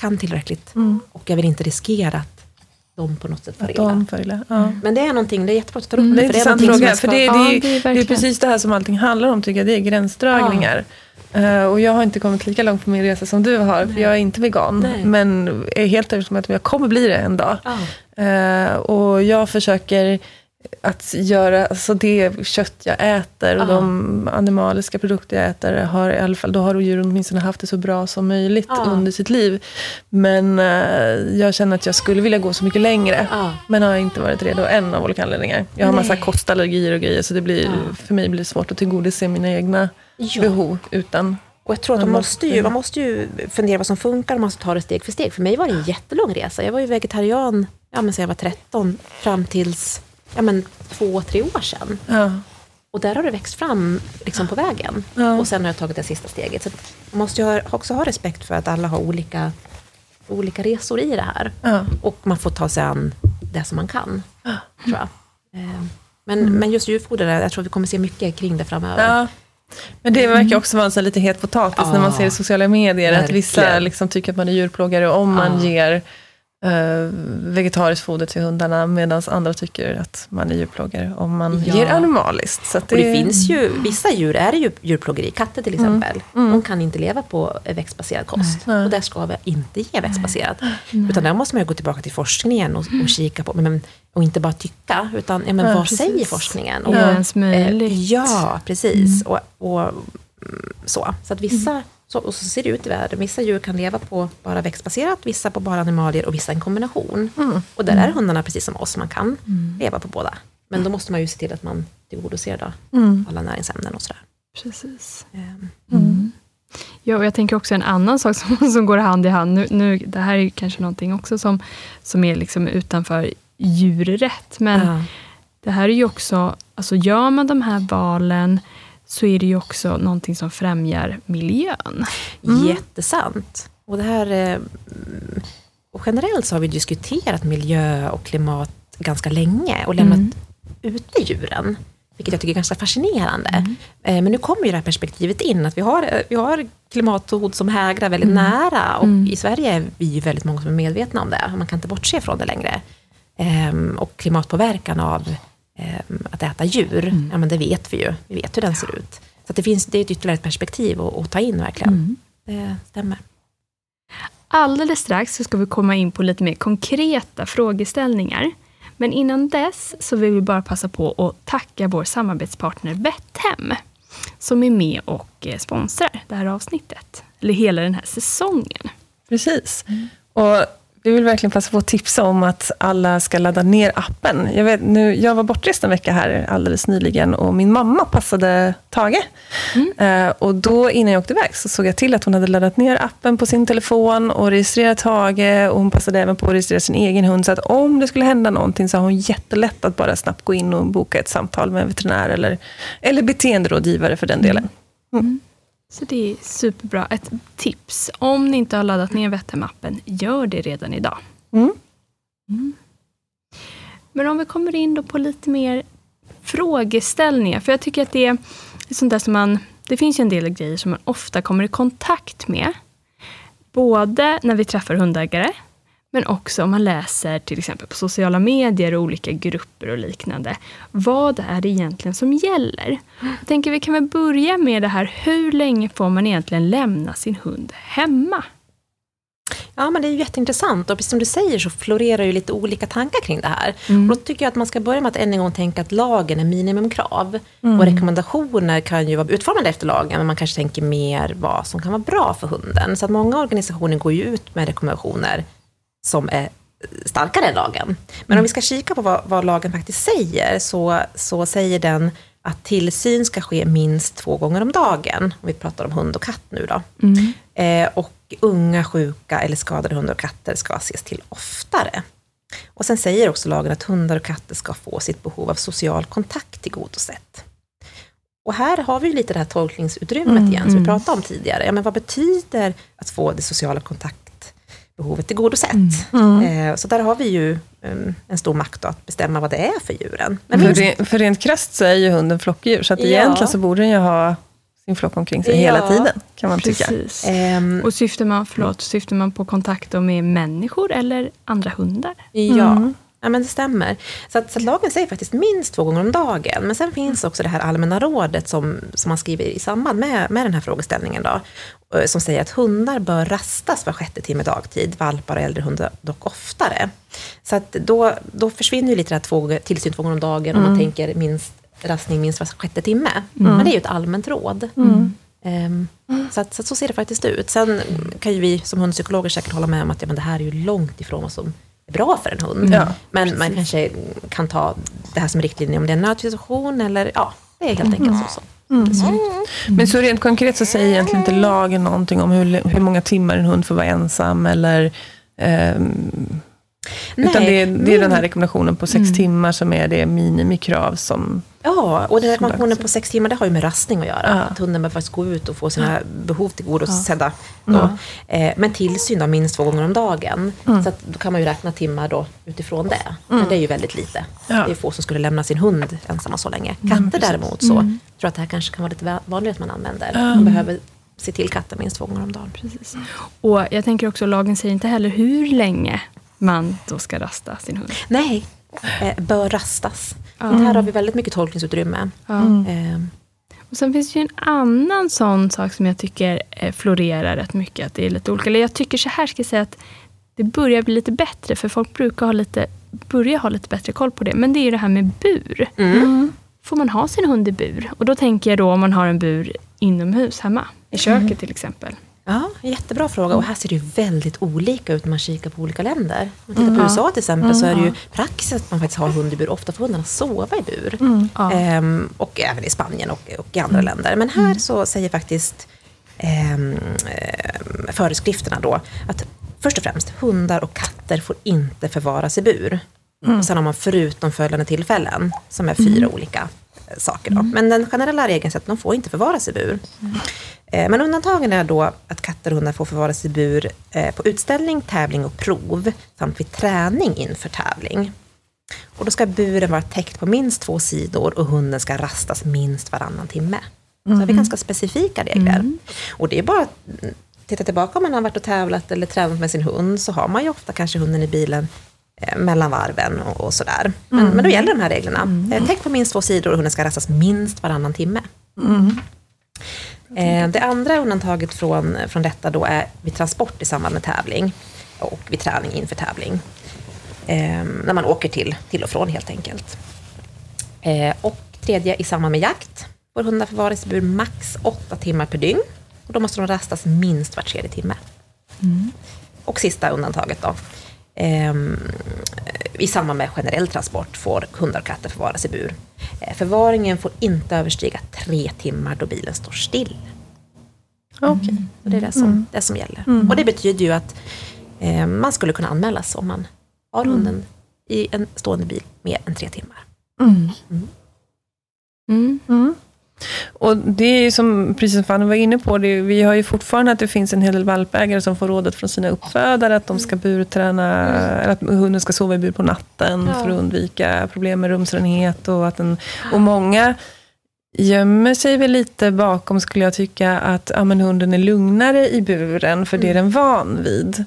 B: kan tillräckligt. Och jag vill inte riskera att de på något sätt far illa.
C: Ja.
B: Men det är någonting, det är jättebra att du tar upp
C: Mm, det är
B: det,
C: en
B: för det är
C: intressant
B: någonting som
C: fråga. För det,
A: Ja,
C: det,
A: är
C: är, det är precis det här som allting handlar om, tycker jag. Det är gränsdragningar. Eh, och jag har inte kommit lika långt på min resa som du har, för jag är inte vegan.
B: Nej.
C: Men är helt övertygad om att jag kommer bli det en dag.
B: Ja.
C: Eh, och jag försöker att göra, alltså det kött jag äter och
B: Ja.
C: de animaliska produkter jag äter, har i alla fall, då har djuren åtminstone haft det så bra som möjligt
B: Ja.
C: under sitt liv. Men eh, jag känner att jag skulle vilja gå så mycket längre.
B: Ja.
C: Men har inte varit redo än av olika anledningar. Jag har massa
B: Nej.
C: kostallergier och grejer, så det blir, för mig blir det svårt att tillgodose mina egna
B: Ja.
C: behov utan
B: Och jag tror att man måste, ju, man måste ju fundera vad som funkar och man måste ta det steg för steg. För mig var det en jättelång resa. Jag var ju vegetarian ja, men sedan jag var 13 fram tills ja, men två, tre år sedan.
C: ja,
B: Och där har det växt fram liksom på vägen.
C: Ja.
B: Och sen har jag tagit det sista steget. Så man måste ha, också ha respekt för att alla har olika, olika resor i det här.
C: ja.
B: Och man får ta sig an det som man kan, tror jag. Eh, Men,
C: Mm.
B: men just djurfoder, jag tror vi kommer se mycket kring det framöver.
C: Ja. Men det verkar också vara en sån lite het potatis när man
B: Ja.
C: ser i sociala medier. Att vissa
B: Verkligen.
C: liksom tycker att man är djurplågare om man
B: Ja.
C: ger eh, vegetariskt foder till hundarna. Medan andra tycker att man är djurplågare om man
B: Ja.
C: ger animaliskt. Så att
B: Och det finns ju, vissa djur är det ju djurplågeri, katter till exempel. De kan inte leva på växtbaserad kost.
C: Nej.
B: Och där ska vi inte ge växtbaserat. Utan där måste man ju gå tillbaka till forskningen och, och kika på, men, och inte bara tycka, utan ja, men
C: Ja,
B: vad
C: precis.
B: säger forskningen?
A: Är
B: Och,
A: det ens möjligt?
B: Eh, ja, precis. Och, och, mm, så. så att vissa, så, och så ser det ut i världen. Vissa djur kan leva på bara växtbaserat, vissa på bara animalier och vissa en kombination. Och där är hundarna precis som oss, man kan leva på båda. Men då måste man ju se till att man tillgodoser då,
C: Mm.
B: alla näringsämnen och sådär.
A: Precis.
B: Ehm,
A: Mm. Ja, och jag tänker också en annan sak som, som går hand i hand. Nu, nu, det här är kanske någonting också som, som är liksom utanför djurrätt. Men det här är ju också, alltså gör man de här valen så är det ju också någonting som främjar miljön.
B: Jättesant. Och det här, eh, och generellt så har vi diskuterat miljö och klimat ganska länge och lämnat
A: Mm.
B: ute djuren. Vilket jag tycker är ganska fascinerande. Eh, Men nu kommer ju det här perspektivet in, att vi har, eh, vi har klimathot som hägrar väldigt nära. Och i Sverige är vi ju väldigt många som är medvetna om det. Man kan inte bortse från det längre. Ehm, Och klimatpåverkan av att äta djur, ja men det vet vi ju. Vi vet hur den ser ut. Så att det, finns, det är ett ytterligare perspektiv att, att ta in verkligen. Det stämmer.
A: Alldeles strax så ska vi komma in på lite mer konkreta frågeställningar. Men innan dess så vill vi bara passa på att tacka vår samarbetspartner Vetthem som är med och eh, sponsrar det här avsnittet. Eller hela den här säsongen.
C: Precis. Och vi vill verkligen passa på att tipsa om att alla ska ladda ner appen. Jag, vet, nu, jag var bortrest en vecka här alldeles nyligen och min mamma passade Tage. Eh, och då innan jag åkte iväg så såg jag till att hon hade laddat ner appen på sin telefon och registrerat Tage. Och hon passade även på att registrera sin egen hund. Så att om det skulle hända någonting så har hon jättelätt att bara snabbt gå in och boka ett samtal med en veterinär eller, eller beteenderådgivare för den delen.
A: Så det är superbra. Ett tips. Om ni inte har laddat ner Vetthem-appen, gör det redan idag.
C: Mm.
A: Men om vi kommer in då på lite mer frågeställningar. För jag tycker att det är sånt där som man... Det finns ju en del grejer som man ofta kommer i kontakt med. Både när vi träffar hundägare, men också om man läser till exempel på sociala medier och olika grupper och liknande. Vad är det egentligen som gäller? Jag tänker vi kan väl börja med det här, hur länge får man egentligen lämna sin hund hemma?
B: Ja, men det är ju jätteintressant och precis som du säger så florerar ju lite olika tankar kring det här.
A: Mm.
B: Och då tycker jag att man ska börja med att än en gång tänka att lagen är minimumkrav.
A: Mm.
B: Och rekommendationer kan ju vara utformade efter lagen, men man kanske tänker mer vad som kan vara bra för hunden. Så att många organisationer går ju ut med rekommendationer som är starkare än lagen. Men om vi ska kika på vad, vad lagen faktiskt säger, så, så säger den att tillsyn ska ske minst två gånger om dagen. Om vi pratar om hund och katt nu då.
A: Mm.
B: Eh, och unga, sjuka eller skadade hundar och katter ska ses till oftare. Och sen säger också lagen att hundar och katter ska få sitt behov av social kontakt tillgodosett. Och här har vi lite det här tolkningsutrymmet
A: Mm,
B: igen, som vi
A: mm.
B: pratade om tidigare. Ja, men vad betyder att få det sociala kontaktbehovet tillgodosett? Eh, så där har vi ju um, en stor makt då, att bestämma vad det är för djuren. Men
C: För,
B: minst,
C: re, för rent krasst så är ju hunden flockdjur, så att
B: Ja.
C: egentligen så borde den ju ha sin flock omkring sig
B: Ja,
C: hela tiden, kan man tycka.
A: Precis.
B: Ehm,
A: Och syftar man, förlåt, syftar man på kontakt då med människor eller andra hundar?
B: Ja.
C: Mm.
B: Ja, men det stämmer. Så, att, så att lagen säger faktiskt minst två gånger om dagen. Men sen finns också det här allmänna rådet som, som man skriver i samband med, med den här frågeställningen. Då, eh, som säger att hundar bör rastas var sjätte timme dagtid, valpar och äldre hundar dock oftare. Så att då, då försvinner ju lite det här två, tillsyn två gånger om dagen om man tänker minst, rastning minst var sjätte timme. Men det är ju ett allmänt råd. Ehm, så, att, så, att så ser det faktiskt ut. Sen kan ju vi som hundpsykologer säkert hålla med om att ja, men det här är ju långt ifrån vad som bra för en hund.
C: Ja,
B: men man kanske kan ta det här som riktlinje om det är en nödsituation eller ja, det är helt enkelt så. så. det ser ut.
C: Men så rent konkret så säger egentligen inte lagen någonting om hur, hur många timmar en hund får vara ensam eller ehm, utan det är, det är den här rekommendationen på sex timmar som är det minimikrav som...
B: Ja, och den rekommendationen på sex timmar det har ju med rastning att göra.
C: Ja.
B: Att hunden behöver faktiskt gå ut och få sina behov tillgodosedda. Då. Eh, men tillsyn då, minst två gånger om dagen. Så att då kan man ju räkna timmar då utifrån det. Men det är ju väldigt lite.
C: Ja.
B: Det är få som skulle lämna sin hund ensamma så länge. Katter däremot så tror jag att det här kanske kan vara lite va- vanligare att man använder. Man behöver se till katten minst två gånger om dagen.
A: Precis. Och jag tänker också, lagen säger inte heller hur länge man då ska rasta sin hund.
B: Nej, bör rastas. Men här har vi väldigt mycket tolkningsutrymme.
A: Ja.
B: Eh,
A: Och sen finns det ju en annan sån sak som jag tycker eh, florerar rätt mycket. Att det är lite olika. Eller jag tycker så här ska jag säga att det börjar bli lite bättre. För folk brukar ha lite, börja ha lite bättre koll på det. Men det är ju det här med bur.
B: mm.
A: Får man ha sin hund i bur? Och då tänker jag då om man har en bur inomhus hemma. I köket till exempel.
B: Ja, jättebra fråga. Och här ser det ju väldigt olika ut när man kikar på olika länder. Om man tittar på USA till exempel så är det ju praxis att man faktiskt har hund i bur. Ofta får hundarna sova i bur.
A: Ja.
B: Ehm, och även i Spanien och, och i andra länder. Men här så säger faktiskt ehm, ehm, föreskrifterna då att först och främst, hundar och katter får inte förvaras i bur. Och sen har man förutom följande tillfällen, som är fyra olika eh, saker. Då. Men den generella regeln säger att de får inte förvaras i bur. Eh, Men undantagen är då att katter och hundar får förvaras i bur eh, på utställning, tävling och prov samt vid träning inför tävling. Och då ska buren vara täckt på minst två sidor och hunden ska rastas minst varannan timme. Så har vi ganska specifika regler. Och det är bara att mm, titta tillbaka om man har varit och tävlat eller tränat med sin hund så har man ju ofta kanske hunden i bilen mellan varven och, och sådär. Men, men då gäller de här reglerna. Eh, Täckt på minst två sidor och hunden ska rastas minst varannan timme. Eh, Det andra undantaget från, från detta då är vid transport i samband med tävling och vid träning inför tävling. Eh, när man åker till, till och från helt enkelt. Eh, och tredje i samband med jakt får hundar förvaras i bur max åtta timmar per dygn. Och då måste de rastas minst var tredje timme. Och sista undantaget då. Ehm, I samband med generell transport får hundar och katter förvaras i bur. Eh, förvaringen får inte överstiga tre timmar då bilen står still.
C: Okej.
B: Och det är det som, det som gäller. Och det betyder ju att eh, man skulle kunna anmälas om man har hunden i en stående bil mer än tre timmar.
A: Mm.
C: Mm. Och det är ju som, precis som Fanny var inne på, det, vi har ju fortfarande att det finns en hel del valpägare som får rådet från sina uppfödare att de ska burträna, eller att hunden ska sova i bur på natten
B: Ja.
C: för att undvika problem med rumsrenhet. Och, att den, och många gömmer sig väl lite bakom, skulle jag tycka, att ja, men hunden är lugnare i buren, för det är den van vid.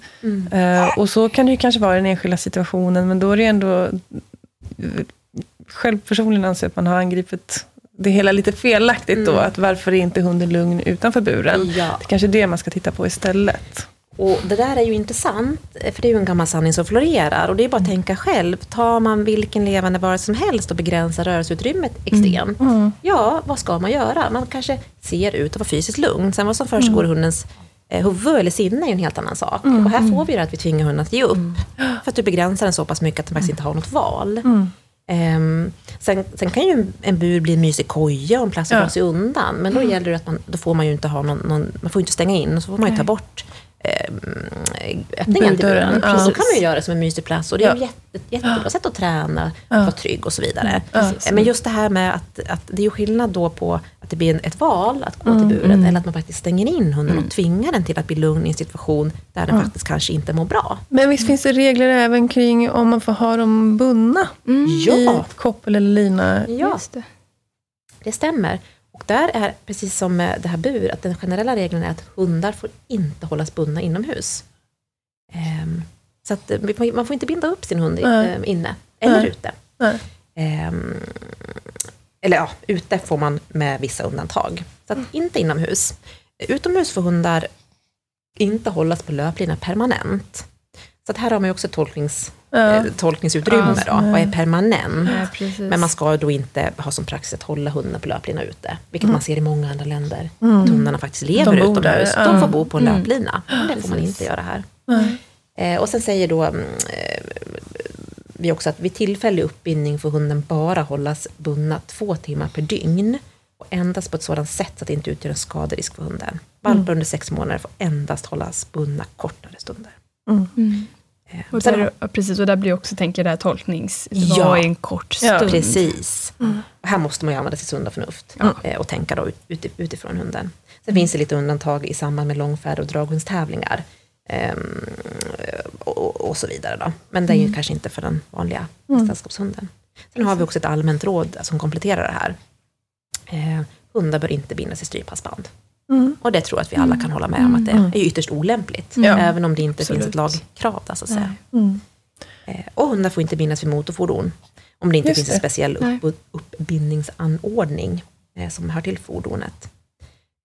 C: Eh, och så kan det ju kanske vara i den enskilda situationen, men då är det ändå... Själv personligen anser jag att man har angripit det hela lite felaktigt då, att varför är inte hunden lugn utanför buren?
B: Ja.
C: Det är kanske är det man ska titta på istället.
B: Och det där är ju intressant, för det är ju en gammal sanning som florerar. Och det är bara att tänka själv. Tar man vilken levande varelse som helst och begränsar rörelseutrymmet extremt. Ja, vad ska man göra? Man kanske ser ut att vara fysiskt lugn. Sen vad som försiggår i hundens eh, huvud eller sinne är ju en helt annan sak. Och här får vi det att vi tvingar hunden att ge upp. För att du begränsar den så pass mycket att den faktiskt inte har något val. Ehm, sen, sen kan ju en, bur bli en mysig koja och en plats att
C: Ja.
B: dra sig undan. Men då gäller det att man, då får man ju inte ha någon, någon man får inte stänga in och så får man ju ta bort ehm, öppningen till buren.
C: ja.
B: Så kan man ju göra det som en mysig plats och det är
C: Ja.
B: jätte, jättebra sätt att träna,
C: Ja.
B: vara trygg och så vidare.
C: Ja.
B: Eh, Men just det här med att, att det är ju skillnad då på att det blir en- ett val att gå till buren eller att man faktiskt stänger in hunden och tvingar den till att bli lugn i en situation där den faktiskt kanske inte mår bra.
C: Men visst finns det regler även kring om man får ha dem bundna
B: Ja.
C: i koppel eller lina?
B: Ja,
A: det.
B: det stämmer. Och där är, precis som med det här bur, att den generella regeln är att hundar får inte hållas bundna inomhus. Ehm, så att eh, man får inte binda upp sin hund
C: Nej.
B: eh, inne eller
C: Nej.
B: ute.
C: Nej.
B: Ehm, eller ja, ute får man med vissa undantag. Så att inte inomhus. Utomhus får hundar inte hållas på löplina permanent. Så att här har man ju också tolknings,
C: Ja.
B: eh, tolkningsutrymme.
A: Ja,
B: då. Vad är permanent?
A: Ja.
B: Men man ska då inte ha som praxis att hålla hunden på löplina ute, vilket
C: Mm.
B: man ser i många andra länder. Att hundarna faktiskt lever
C: De
B: utomhus.
C: där,
B: De får bo på en
A: Mm.
B: löplina. Men det får man inte göra här. Eh, och sen säger då mm, eh, vi också att vid tillfällig uppbindning får hunden bara hållas bundna två timmar per dygn och endast på ett sådant sätt att det inte utgör en skaderisk för hunden. Valpar
A: Mm.
B: under sex månader får endast hållas bundna kortare stunder.
A: Mm.
B: Eh,
A: Och där, ja, precis, och där blir också, tänker jag, det här tolknings...
B: Ja.
A: Vad är en kort
C: Ja,
A: stund?
B: Precis. Och här måste man ju använda sitt sunda förnuft
A: Ja.
B: eh, och tänka då ut, uti- utifrån hunden. Sen finns det lite undantag i samband med långfärd och draghundstävlingar. Ehm, och, och- så vidare. Då. Men det är ju kanske inte för den vanliga sällskapshunden. Sen har vi också ett allmänt råd som kompletterar det här. Eh, hundar bör inte bindas i stryphalsband.
C: Mm.
B: Och det tror jag att vi alla kan hålla med om att det är ytterst olämpligt.
C: Ja.
B: Även om det inte finns ett
A: Absolut.
B: lagkrav där, så att säga.
C: Mm.
B: Eh, Och hundar får inte bindas vid motorfordon. Om det inte
C: Just
B: finns en
C: det.
B: speciell
A: Nej.
B: upp, uppbindningsanordning eh, som hör till fordonet.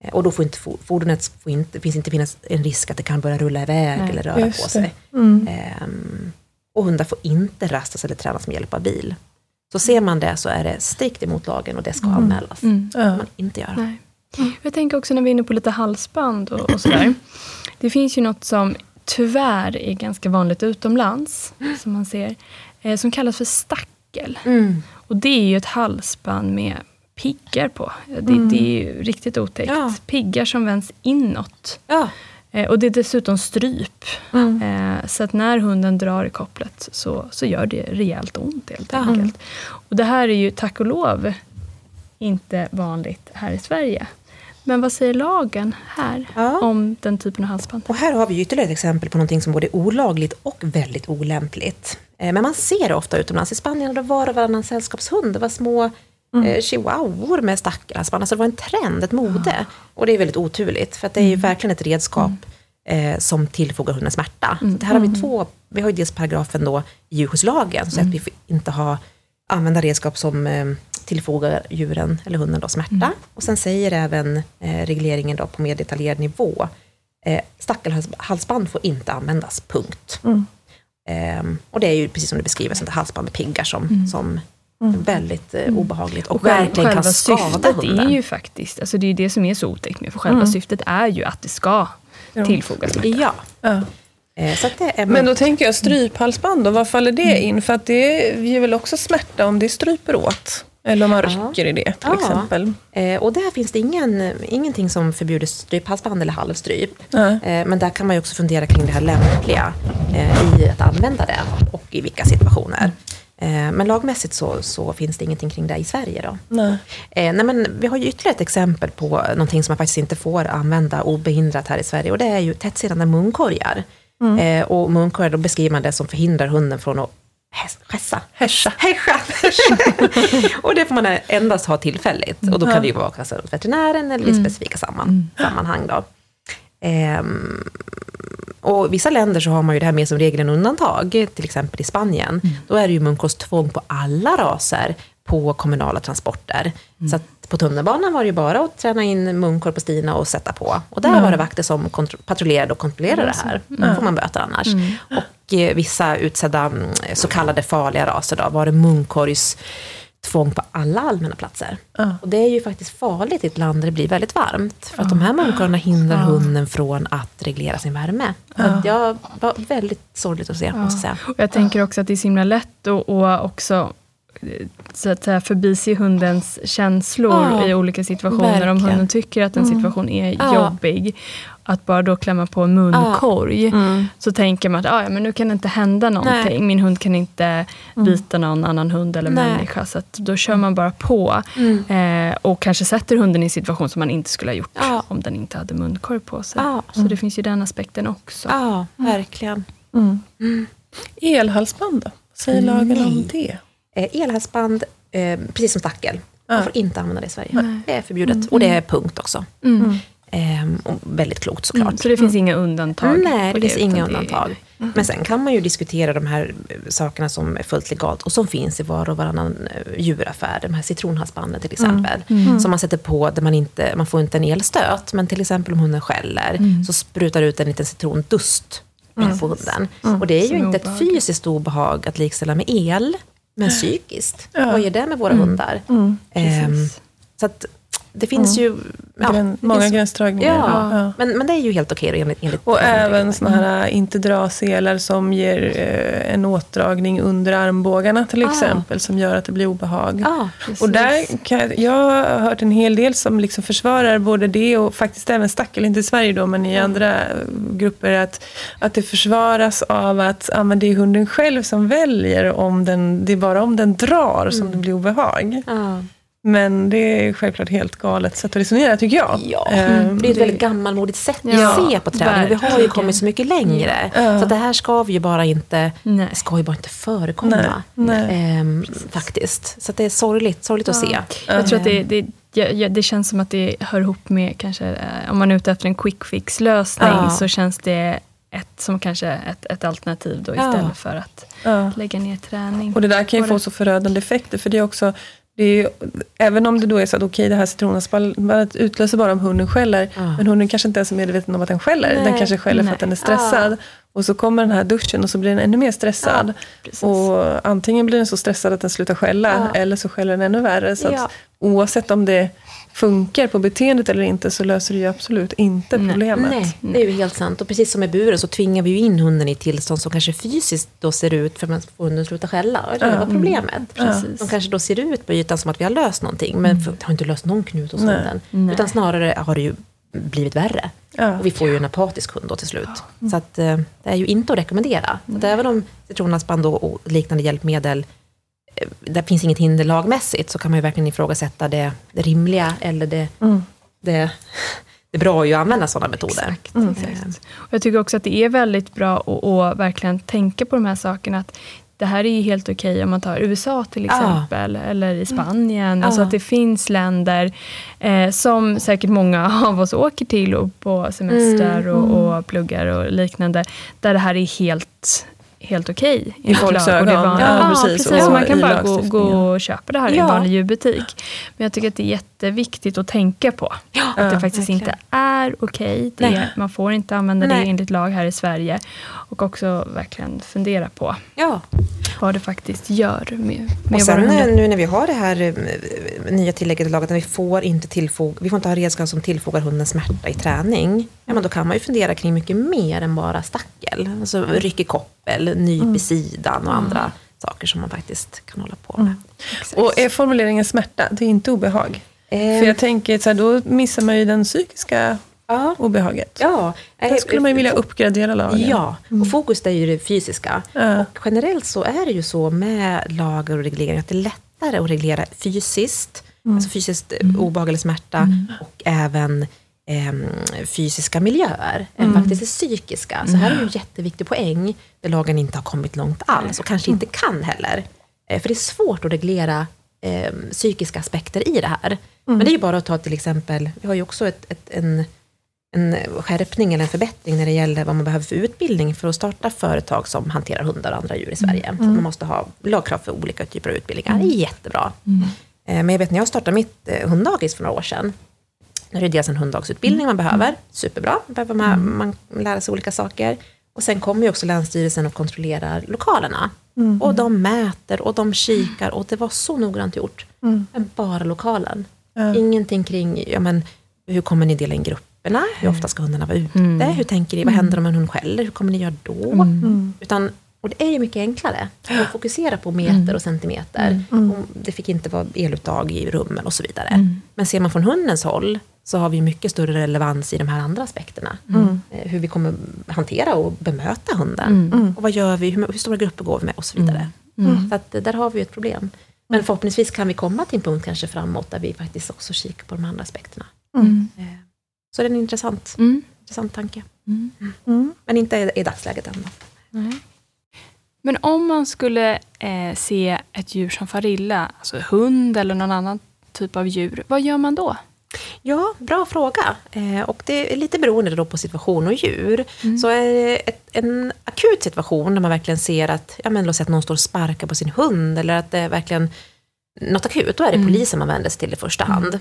B: Eh, och då får inte for- fordonet får inte, finns inte finnas en risk att det kan börja rulla iväg
A: Nej,
B: eller röra på sig.
C: Mm.
B: Ehm, och hundar får inte rastas eller tränas med hjälp av bil. Så ser man det så är det strikt emot lagen och det ska anmälas.
A: Mm.
B: Det får man inte göra.
A: Nej. Jag tänker också när vi är inne på lite halsband och, och sådär. Det finns ju något som tyvärr är ganska vanligt utomlands, som man ser, eh, som kallas för stackel.
B: Mm.
A: Och det är ju ett halsband med piggar på. Det, det är riktigt otäckt.
B: Ja.
A: Piggar som vänds inåt.
B: Ja.
A: Eh, och det är dessutom stryp.
C: Mm.
A: Eh, så att när hunden drar i kopplet så, så gör det rejält ont helt
B: Ja.
A: enkelt. Och det här är ju tack och lov inte vanligt här i Sverige. Men vad säger lagen här
B: Ja.
A: om den typen av halsband?
B: Och här har vi ytterligare ett exempel på någonting som både är olagligt och väldigt olämpligt. Eh, Men man ser det ofta utomlands. I Spanien det var och varannan sällskapshund. Det var små eh, chihuahuor med stackelhalsband. Alltså det var en trend, ett mode. Och det är väldigt oturligt, för att det är ju verkligen ett redskap eh, som tillfogar hunden smärta. Så det här har vi två, vi har ju dels paragrafen då i djurskyddslagen, som säger att vi får inte ha, använda redskap som eh, tillfogar djuren eller hunden då smärta. Och sen säger även eh, regleringen då på mer detaljerad nivå, eh, stackelhalsband får inte användas, punkt.
C: Mm.
B: Ehm, och det är ju precis som du beskriver, sånt halsband med piggar som, som är väldigt eh, obehagligt och,
A: själv-
B: verkligen kan
A: själva
B: skada
A: syftet
B: hunden.
A: är ju faktiskt, alltså det är ju det som är så otäckt med, för själva syftet är ju att det ska
C: Ja.
A: tillfogas smärta.
B: Ja,
C: Ja.
B: så att det är...
C: Men då tänker jag stryphalsband, då, vad faller det in? För att det ger väl också smärta om det stryper åt? Eller om man
B: Ja.
C: rycker i det till
B: Ja.
C: exempel.
B: Eh, och där finns det ingen, ingenting som förbjuder stryphalsband eller halvstryp. Eh, men där kan man ju också fundera kring det här lämpliga eh, i att använda det och i vilka situationer. Eh, men lagmässigt så, så finns det ingenting kring det i Sverige. Då.
C: Nej.
B: Eh, nej men vi har ju ytterligare ett exempel på någonting som man faktiskt inte får använda obehindrat här i Sverige och det är ju tättsittande munkorgar. Eh, och munkorgar, då beskriver man det som förhindrar hunden från att häs- hässa.
C: Häscha.
B: Häscha. och det får man endast ha tillfälligt. Och då kan det ju vara hos veterinären eller i specifika samman, sammanhang. Då. Ehm, och i vissa länder så har man ju det här med som regel en undantag, till exempel i Spanien. Då är det ju munkorgstvång på alla raser på kommunala transporter. Så att på tunnelbanan var det ju bara att träna in munkorg på Stina och sätta på. Och där var det vakter som patrullerade och kontrollerade det här. Då får man böter annars. Och eh, vissa utsedda mm, så kallade farliga raser då, var det munkorgs tvång på alla allmänna platser.
C: Ja.
B: Och det är ju faktiskt farligt i ett land där det blir väldigt varmt. För att de här munkorgarna hindrar hunden från att reglera sin värme. Att jag var väldigt sorgligt att se, måste jag säga.
A: Och jag tänker också att det är så himla lätt att och också så att säga, förbise hundens känslor
B: Ja,
A: i olika situationer. Om
B: verkligen.
A: hunden tycker att en situation är
B: Ja.
A: jobbig, att bara då klämma på en munkorg,
C: Mm.
A: så tänker man att ah, ja, men nu kan det inte hända någonting.
B: Nej.
A: Min hund kan inte bita någon annan hund eller
B: Nej.
A: människa. Så att då kör man bara på. Eh, och kanske sätter hunden i en situation som man inte skulle ha gjort
B: Ja.
A: om den inte hade munkorg på sig.
B: Ja.
A: Så det finns ju den aspekten också.
B: Ja, verkligen.
C: Mm. Elhalsband då? Säger lagen om det?
B: Eh, elhalsband, eh, precis som stackel, Man får inte använda det i Sverige.
A: Nej.
B: Det är förbjudet. Och det är punkt också.
A: Mm.
B: Ehm, och väldigt klokt såklart.
A: Mm. Så det finns inga undantag?
B: Nej,
A: på
B: det finns inga
A: det är-
B: undantag. Men sen kan man ju diskutera de här eh, sakerna som är fullt legalt och som finns i var och varannan djuraffär. De här citronhalsbanden till exempel. Som man sätter på där man inte, man får inte en elstöt, men till exempel om hunden skäller så sprutar det ut en liten citrondust på hunden. Och det är ju
A: Som
B: inte ett
A: obehagligt.
B: fysiskt obehag att likställa med el, men psykiskt. Vad gör det med våra hundar? Ehm,
A: Precis.
B: så att det finns ju... Ja,
C: Grän, många
B: finns-
C: gränsdragningar.
B: Ja,
C: Ja.
B: Men, men det är ju helt okej enligt, enligt
C: Och även
B: reglerna.
C: såna här äh, inte dra-selar som ger eh, en åtdragning under armbågarna till
B: Ah.
C: exempel, som gör att det blir obehag.
B: Ja,
C: Och där kan jag, jag har hört en hel del som liksom försvarar både det och faktiskt även stackel, inte i Sverige då, men i andra eh, grupper, att, att det försvaras av att ja, men det är hunden själv som väljer om den, det är bara om den drar som det blir obehag.
B: Ja.
C: Men det är självklart helt galet sätt att resonera tycker jag.
B: Ja,
C: Ehm,
B: det är ett väldigt gammalmodigt sätt
A: Ja,
B: att se på träning. Vi har ju kommit så mycket längre.
C: Ja.
B: Så det här ska vi ju bara inte,
A: Nej.
B: ska ju bara inte förekomma.
C: Nej, nej.
B: Ehm, faktiskt. Så att det är sorgligt, sorgligt att se.
A: Jag tror att det, det, ja, ja, det känns som att det hör ihop med, kanske, eh, om man är ute efter en quick fix-lösning,
B: Ja.
A: så känns det ett, som kanske ett, ett alternativ då,
B: Ja.
A: istället för att
C: Ja.
A: lägga ner träning.
C: Och det där kan ju få så förödande effekter. För det är också, ju, även om det då är så att okej, det här citronhalsbandet utlöser bara om hunden skäller.
B: Ja.
C: Men hunden kanske inte ens är medveten om att den skäller.
B: Nej.
C: Den kanske skäller för
A: Nej.
C: att den är stressad. Och så kommer den här duschen och så blir den ännu mer stressad.
A: Precis.
C: och antingen blir den så stressad att den slutar skälla.
B: Ja.
C: Eller så skäller den ännu värre. Så
B: Ja.
C: att oavsett om det funkar på beteendet eller inte så löser det ju absolut inte
A: Nej.
C: problemet.
B: Nej, det är ju helt sant. Och precis som med buren så tvingar vi ju in hunden i ett tillstånd som kanske fysiskt då ser ut för att få hunden att sluta skälla. Och det
C: Ja.
B: var problemet.
A: Precis.
B: De kanske då ser ut på ytan som att vi har löst någonting, men för, har inte löst någon knut hos
C: Nej.
B: hunden.
A: Nej.
B: Utan snarare har det ju blivit värre.
C: Ja.
B: Och vi får ju en apatisk hund då till slut. Så att, eh, det är ju inte att rekommendera. Att även om citronhalsband och, och liknande hjälpmedel, där finns inget hinder lagmässigt, så kan man ju verkligen ifrågasätta det, det rimliga eller det,
C: Mm.
B: det, det är bra ju att använda sådana metoder.
A: Exakt, exakt. Och jag tycker också att det är väldigt bra att, verkligen tänka på de här sakerna. Att det här är ju helt okej om man tar USA till
B: Ja.
A: exempel, eller i Spanien.
B: Ja.
A: Alltså att det finns länder eh, som säkert många av oss åker till och på semestrar
B: Mm,
A: och, och pluggar och liknande. Där det här är helt helt okej.
C: I folks
A: det
C: ögon. Ja,
A: Ja,
C: precis.
A: precis.
C: Och
A: man kan bara gå, gå och köpa det här i en
B: Ja.
A: vanlig djurbutik. Men jag tycker att det är jätteviktigt att tänka på. att det
C: Ja,
A: faktiskt
B: verkligen.
A: inte är okej. Det är- Man får inte använda det
B: Nej.
A: enligt lag här i Sverige. Och också verkligen fundera på
B: Ja.
A: vad det faktiskt gör med, med
B: Och sen eh, nu när vi har det här eh, nya tillägget i lagen, att vi får inte, tillfog, vi får inte ha redskap som tillfogar hunden smärta i träning. Ja, men då kan man ju fundera kring mycket mer än bara stackel. Alltså ryck i koppel, nyp i sidan och andra saker som man faktiskt kan hålla på med.
C: Och är formuleringen smärta, det är inte obehag?
B: Eh,
C: För jag tänker, så här, då missar man ju den psykiska
B: ja,
C: obehaget.
B: ja.
C: Där skulle man ju vilja uppgradera lagen.
B: Ja, och fokus är ju det fysiska.
C: Ja.
B: Och generellt så är det ju så med lagar och regleringar att det är lättare att reglera fysiskt, alltså fysiskt eh, obehag eller smärta och även em, fysiska miljöer än faktiskt det psykiska. Så här är ju en jätteviktig poäng där lagen inte har kommit långt alls och kanske inte kan heller. Eh, För det är svårt att reglera eh, psykiska aspekter i det här. Men det är ju bara att ta till exempel, vi har ju också ett, ett, en, en skärpning eller en förbättring när det gäller vad man behöver för utbildning för att starta företag som hanterar hundar och andra djur i Sverige. Så man måste ha lagkrav för olika typer av utbildningar. Det är jättebra. Eh, Men jag vet när jag startade mitt eh, hunddagis för några år sedan, då är det dels en hunddagsutbildning man behöver, superbra, behöver man, man lära sig olika saker. Och sen kommer ju också Länsstyrelsen och kontrollerar lokalerna. Och de mäter och de kikar och det var så noggrant gjort. Men bara lokalen.
C: Ja.
B: Ingenting kring, ja men, hur kommer ni dela in grupperna? Hur ofta ska hundarna vara ute? Hur tänker ni? Vad händer om en hund skäller? Hur kommer ni göra då? Utan, och det är ju mycket enklare. att fokusera på meter och centimeter. Och det fick inte vara eluttag i rummen och så vidare. Men ser man från hundens håll så har vi mycket större relevans i de här andra aspekterna. Eh, Hur vi kommer hantera och bemöta hunden. Och vad gör vi? Hur, hur stora grupper går vi med? Och så vidare. Så att, eh, där har vi ett problem. Men förhoppningsvis kan vi komma till en punkt kanske framåt där vi faktiskt också kikar på de andra aspekterna. Eh, Så det är en intressant,
A: Mm.
B: intressant tanke.
C: Mm.
B: Men inte i, i dagsläget än.
A: Men om man skulle eh, se ett djur som far illa, alltså hund eller någon annan typ av djur, vad gör man då?
B: Ja, bra fråga. Eh, och det är lite beroende då på situation och djur. Mm. Så är det ett, en akut situation när man verkligen ser att, ja men låt säga att någon står och sparkar på sin hund eller att det verkligen något akut, då är det mm. polisen man vänder sig till i första mm. hand.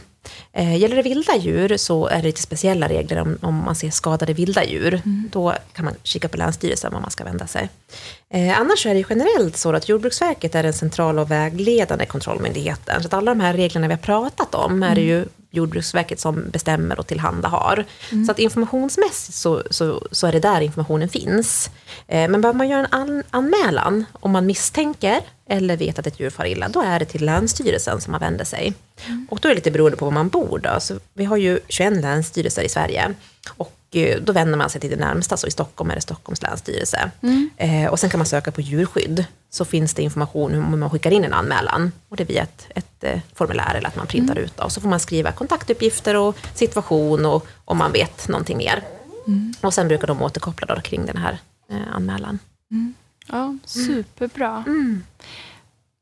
B: Eh, gäller det vilda djur så är det lite speciella regler om, om man ser skadade vilda djur. Mm. Då kan man kika på Länsstyrelsen var man ska vända sig. Eh, annars är det generellt så att Jordbruksverket är den centrala och vägledande kontrollmyndigheten. Så att alla de här reglerna vi har pratat om är det mm. ju Jordbruksverket som bestämmer och tillhandahar. Mm. Så att informationsmässigt så, så, så, är det där informationen finns. Eh, men behöver man göra en an, anmälan om man misstänker eller vet att ett djur far illa, då är det till Länsstyrelsen som man vänder sig. Mm. Och då är det lite beroende på var man bor. Då. Så vi har ju 21 länsstyrelser i Sverige. Och då vänder man sig till det närmsta, så i Stockholm är det Stockholms länsstyrelse. Mm. Eh, och sen kan man söka på djurskydd, så finns det information hur man skickar in en anmälan. Och det är via ett, ett eh, formulär eller att man printar mm. ut. Och så får man skriva kontaktuppgifter och situation och om man vet någonting mer. Mm. Och sen brukar de återkoppla då kring den här eh, anmälan.
A: Mm. Ja, superbra. Mm.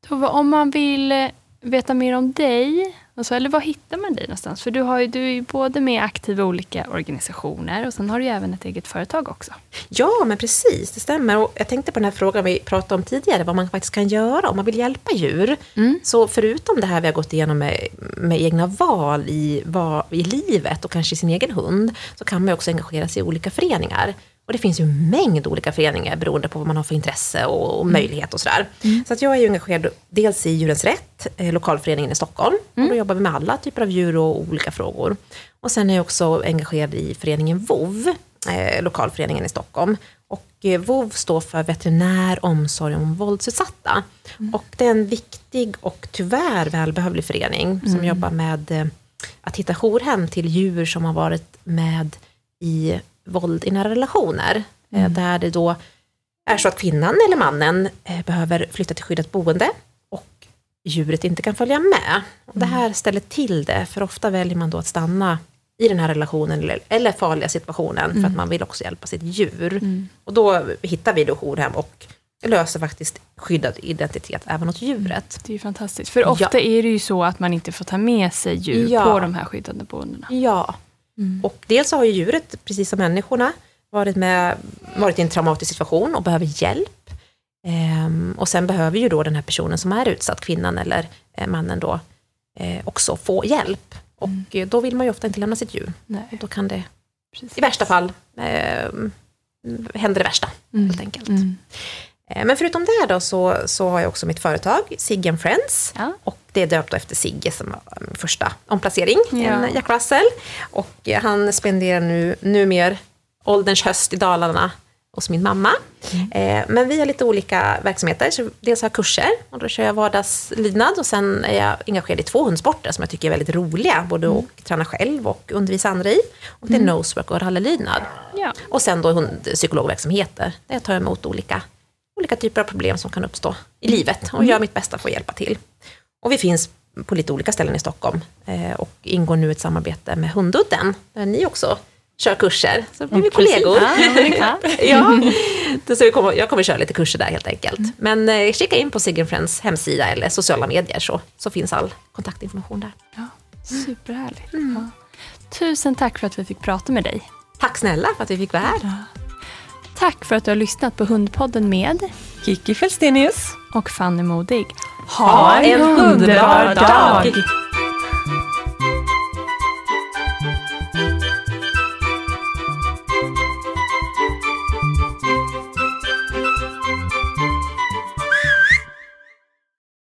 A: Tove, om man vill eh, veta mer om dig, alltså, eller var hittar man dig någonstans? För du, har ju, du är ju både med aktiva olika organisationer och sen har du ju även ett eget företag också.
B: Ja, men precis, det stämmer. Och jag tänkte på den här frågan vi pratade om tidigare, vad man faktiskt kan göra om man vill hjälpa djur. Mm. Så förutom det här vi har gått igenom med, med egna val i, i livet och kanske sin egen hund, så kan man också engagera sig i olika föreningar. Och det finns ju en mängd olika föreningar beroende på vad man har för intresse och, och mm. möjlighet och sådär. Mm. Så att jag är ju engagerad dels i Djurens Rätt, eh, lokalföreningen i Stockholm. Mm. Och då jobbar vi med alla typer av djur och olika frågor. Och sen är jag också engagerad i föreningen VOV, eh, lokalföreningen i Stockholm. Och eh, VOV står för Veterinär omsorg om våldsutsatta. Mm. Och det är en viktig och tyvärr välbehövlig förening som mm. jobbar med eh, att hitta jourhem till djur som har varit med i våld i nära relationer. Eh, mm. Där det då är så att kvinnan eller mannen eh, behöver flytta till skyddat boende och djuret inte kan följa med. Och det här mm. ställer till det, för ofta väljer man då att stanna i den här relationen eller, eller farliga situationen mm. för att mm. man vill också hjälpa sitt djur. Mm. Och då hittar vi då jourhem och löser faktiskt skyddad identitet även åt djuret.
A: Det är fantastiskt, för ofta ja. är det ju så att man inte får ta med sig djur ja. på de här skyddade boendena.
B: Ja, Mm. Och dels har ju djuret, precis som människorna, varit, med, varit i en traumatisk situation och behöver hjälp. Ehm, och sen behöver ju då den här personen som är utsatt, kvinnan eller eh, mannen då, eh, också få hjälp. Och mm. då vill man ju ofta inte lämna sitt djur. Nej. Och då kan det, precis. i värsta fall, eh, händer det värsta, mm. helt enkelt. Mm. Eh, men förutom det då så, så har jag också mitt företag, Sigge Friends. Ja. Och det är döpt efter Sigge som var min första omplacering, ja. Jack Russell. Och eh, han spenderar nu numera ålderns höst i Dalarna hos min mamma. Mm. Eh, men vi har lite olika verksamheter. Så dels har jag kurser och då kör jag vardagslydnad och sen är jag engagerad i två hundsporter som jag tycker är väldigt roliga, både mm. att träna själv och undervisa andra i. Och det är mm. nosework och rallylydnad. Ja. Och sen då hundpsykologverksamheter, där jag tar emot olika olika typer av problem som kan uppstå i livet och gör mitt bästa för att hjälpa till. Och vi finns på lite olika ställen i Stockholm eh, och ingår nu ett samarbete med Hundudden, där ni också kör kurser. Så blir vi kollegor. Ja, ja. så vi kommer, jag kommer köra lite kurser där helt enkelt. Mm. Men eh, kika in på Friends hemsida eller sociala medier så, så finns all kontaktinformation där.
A: Ja, superhärligt. Mm. Ja. Tusen tack för att vi fick prata med dig.
B: Tack snälla för att vi fick vara här.
A: Tack för att du har lyssnat på Hundpodden med
C: Kiki Felstenius
A: och Fanny Modig.
B: Ha en underbar dag!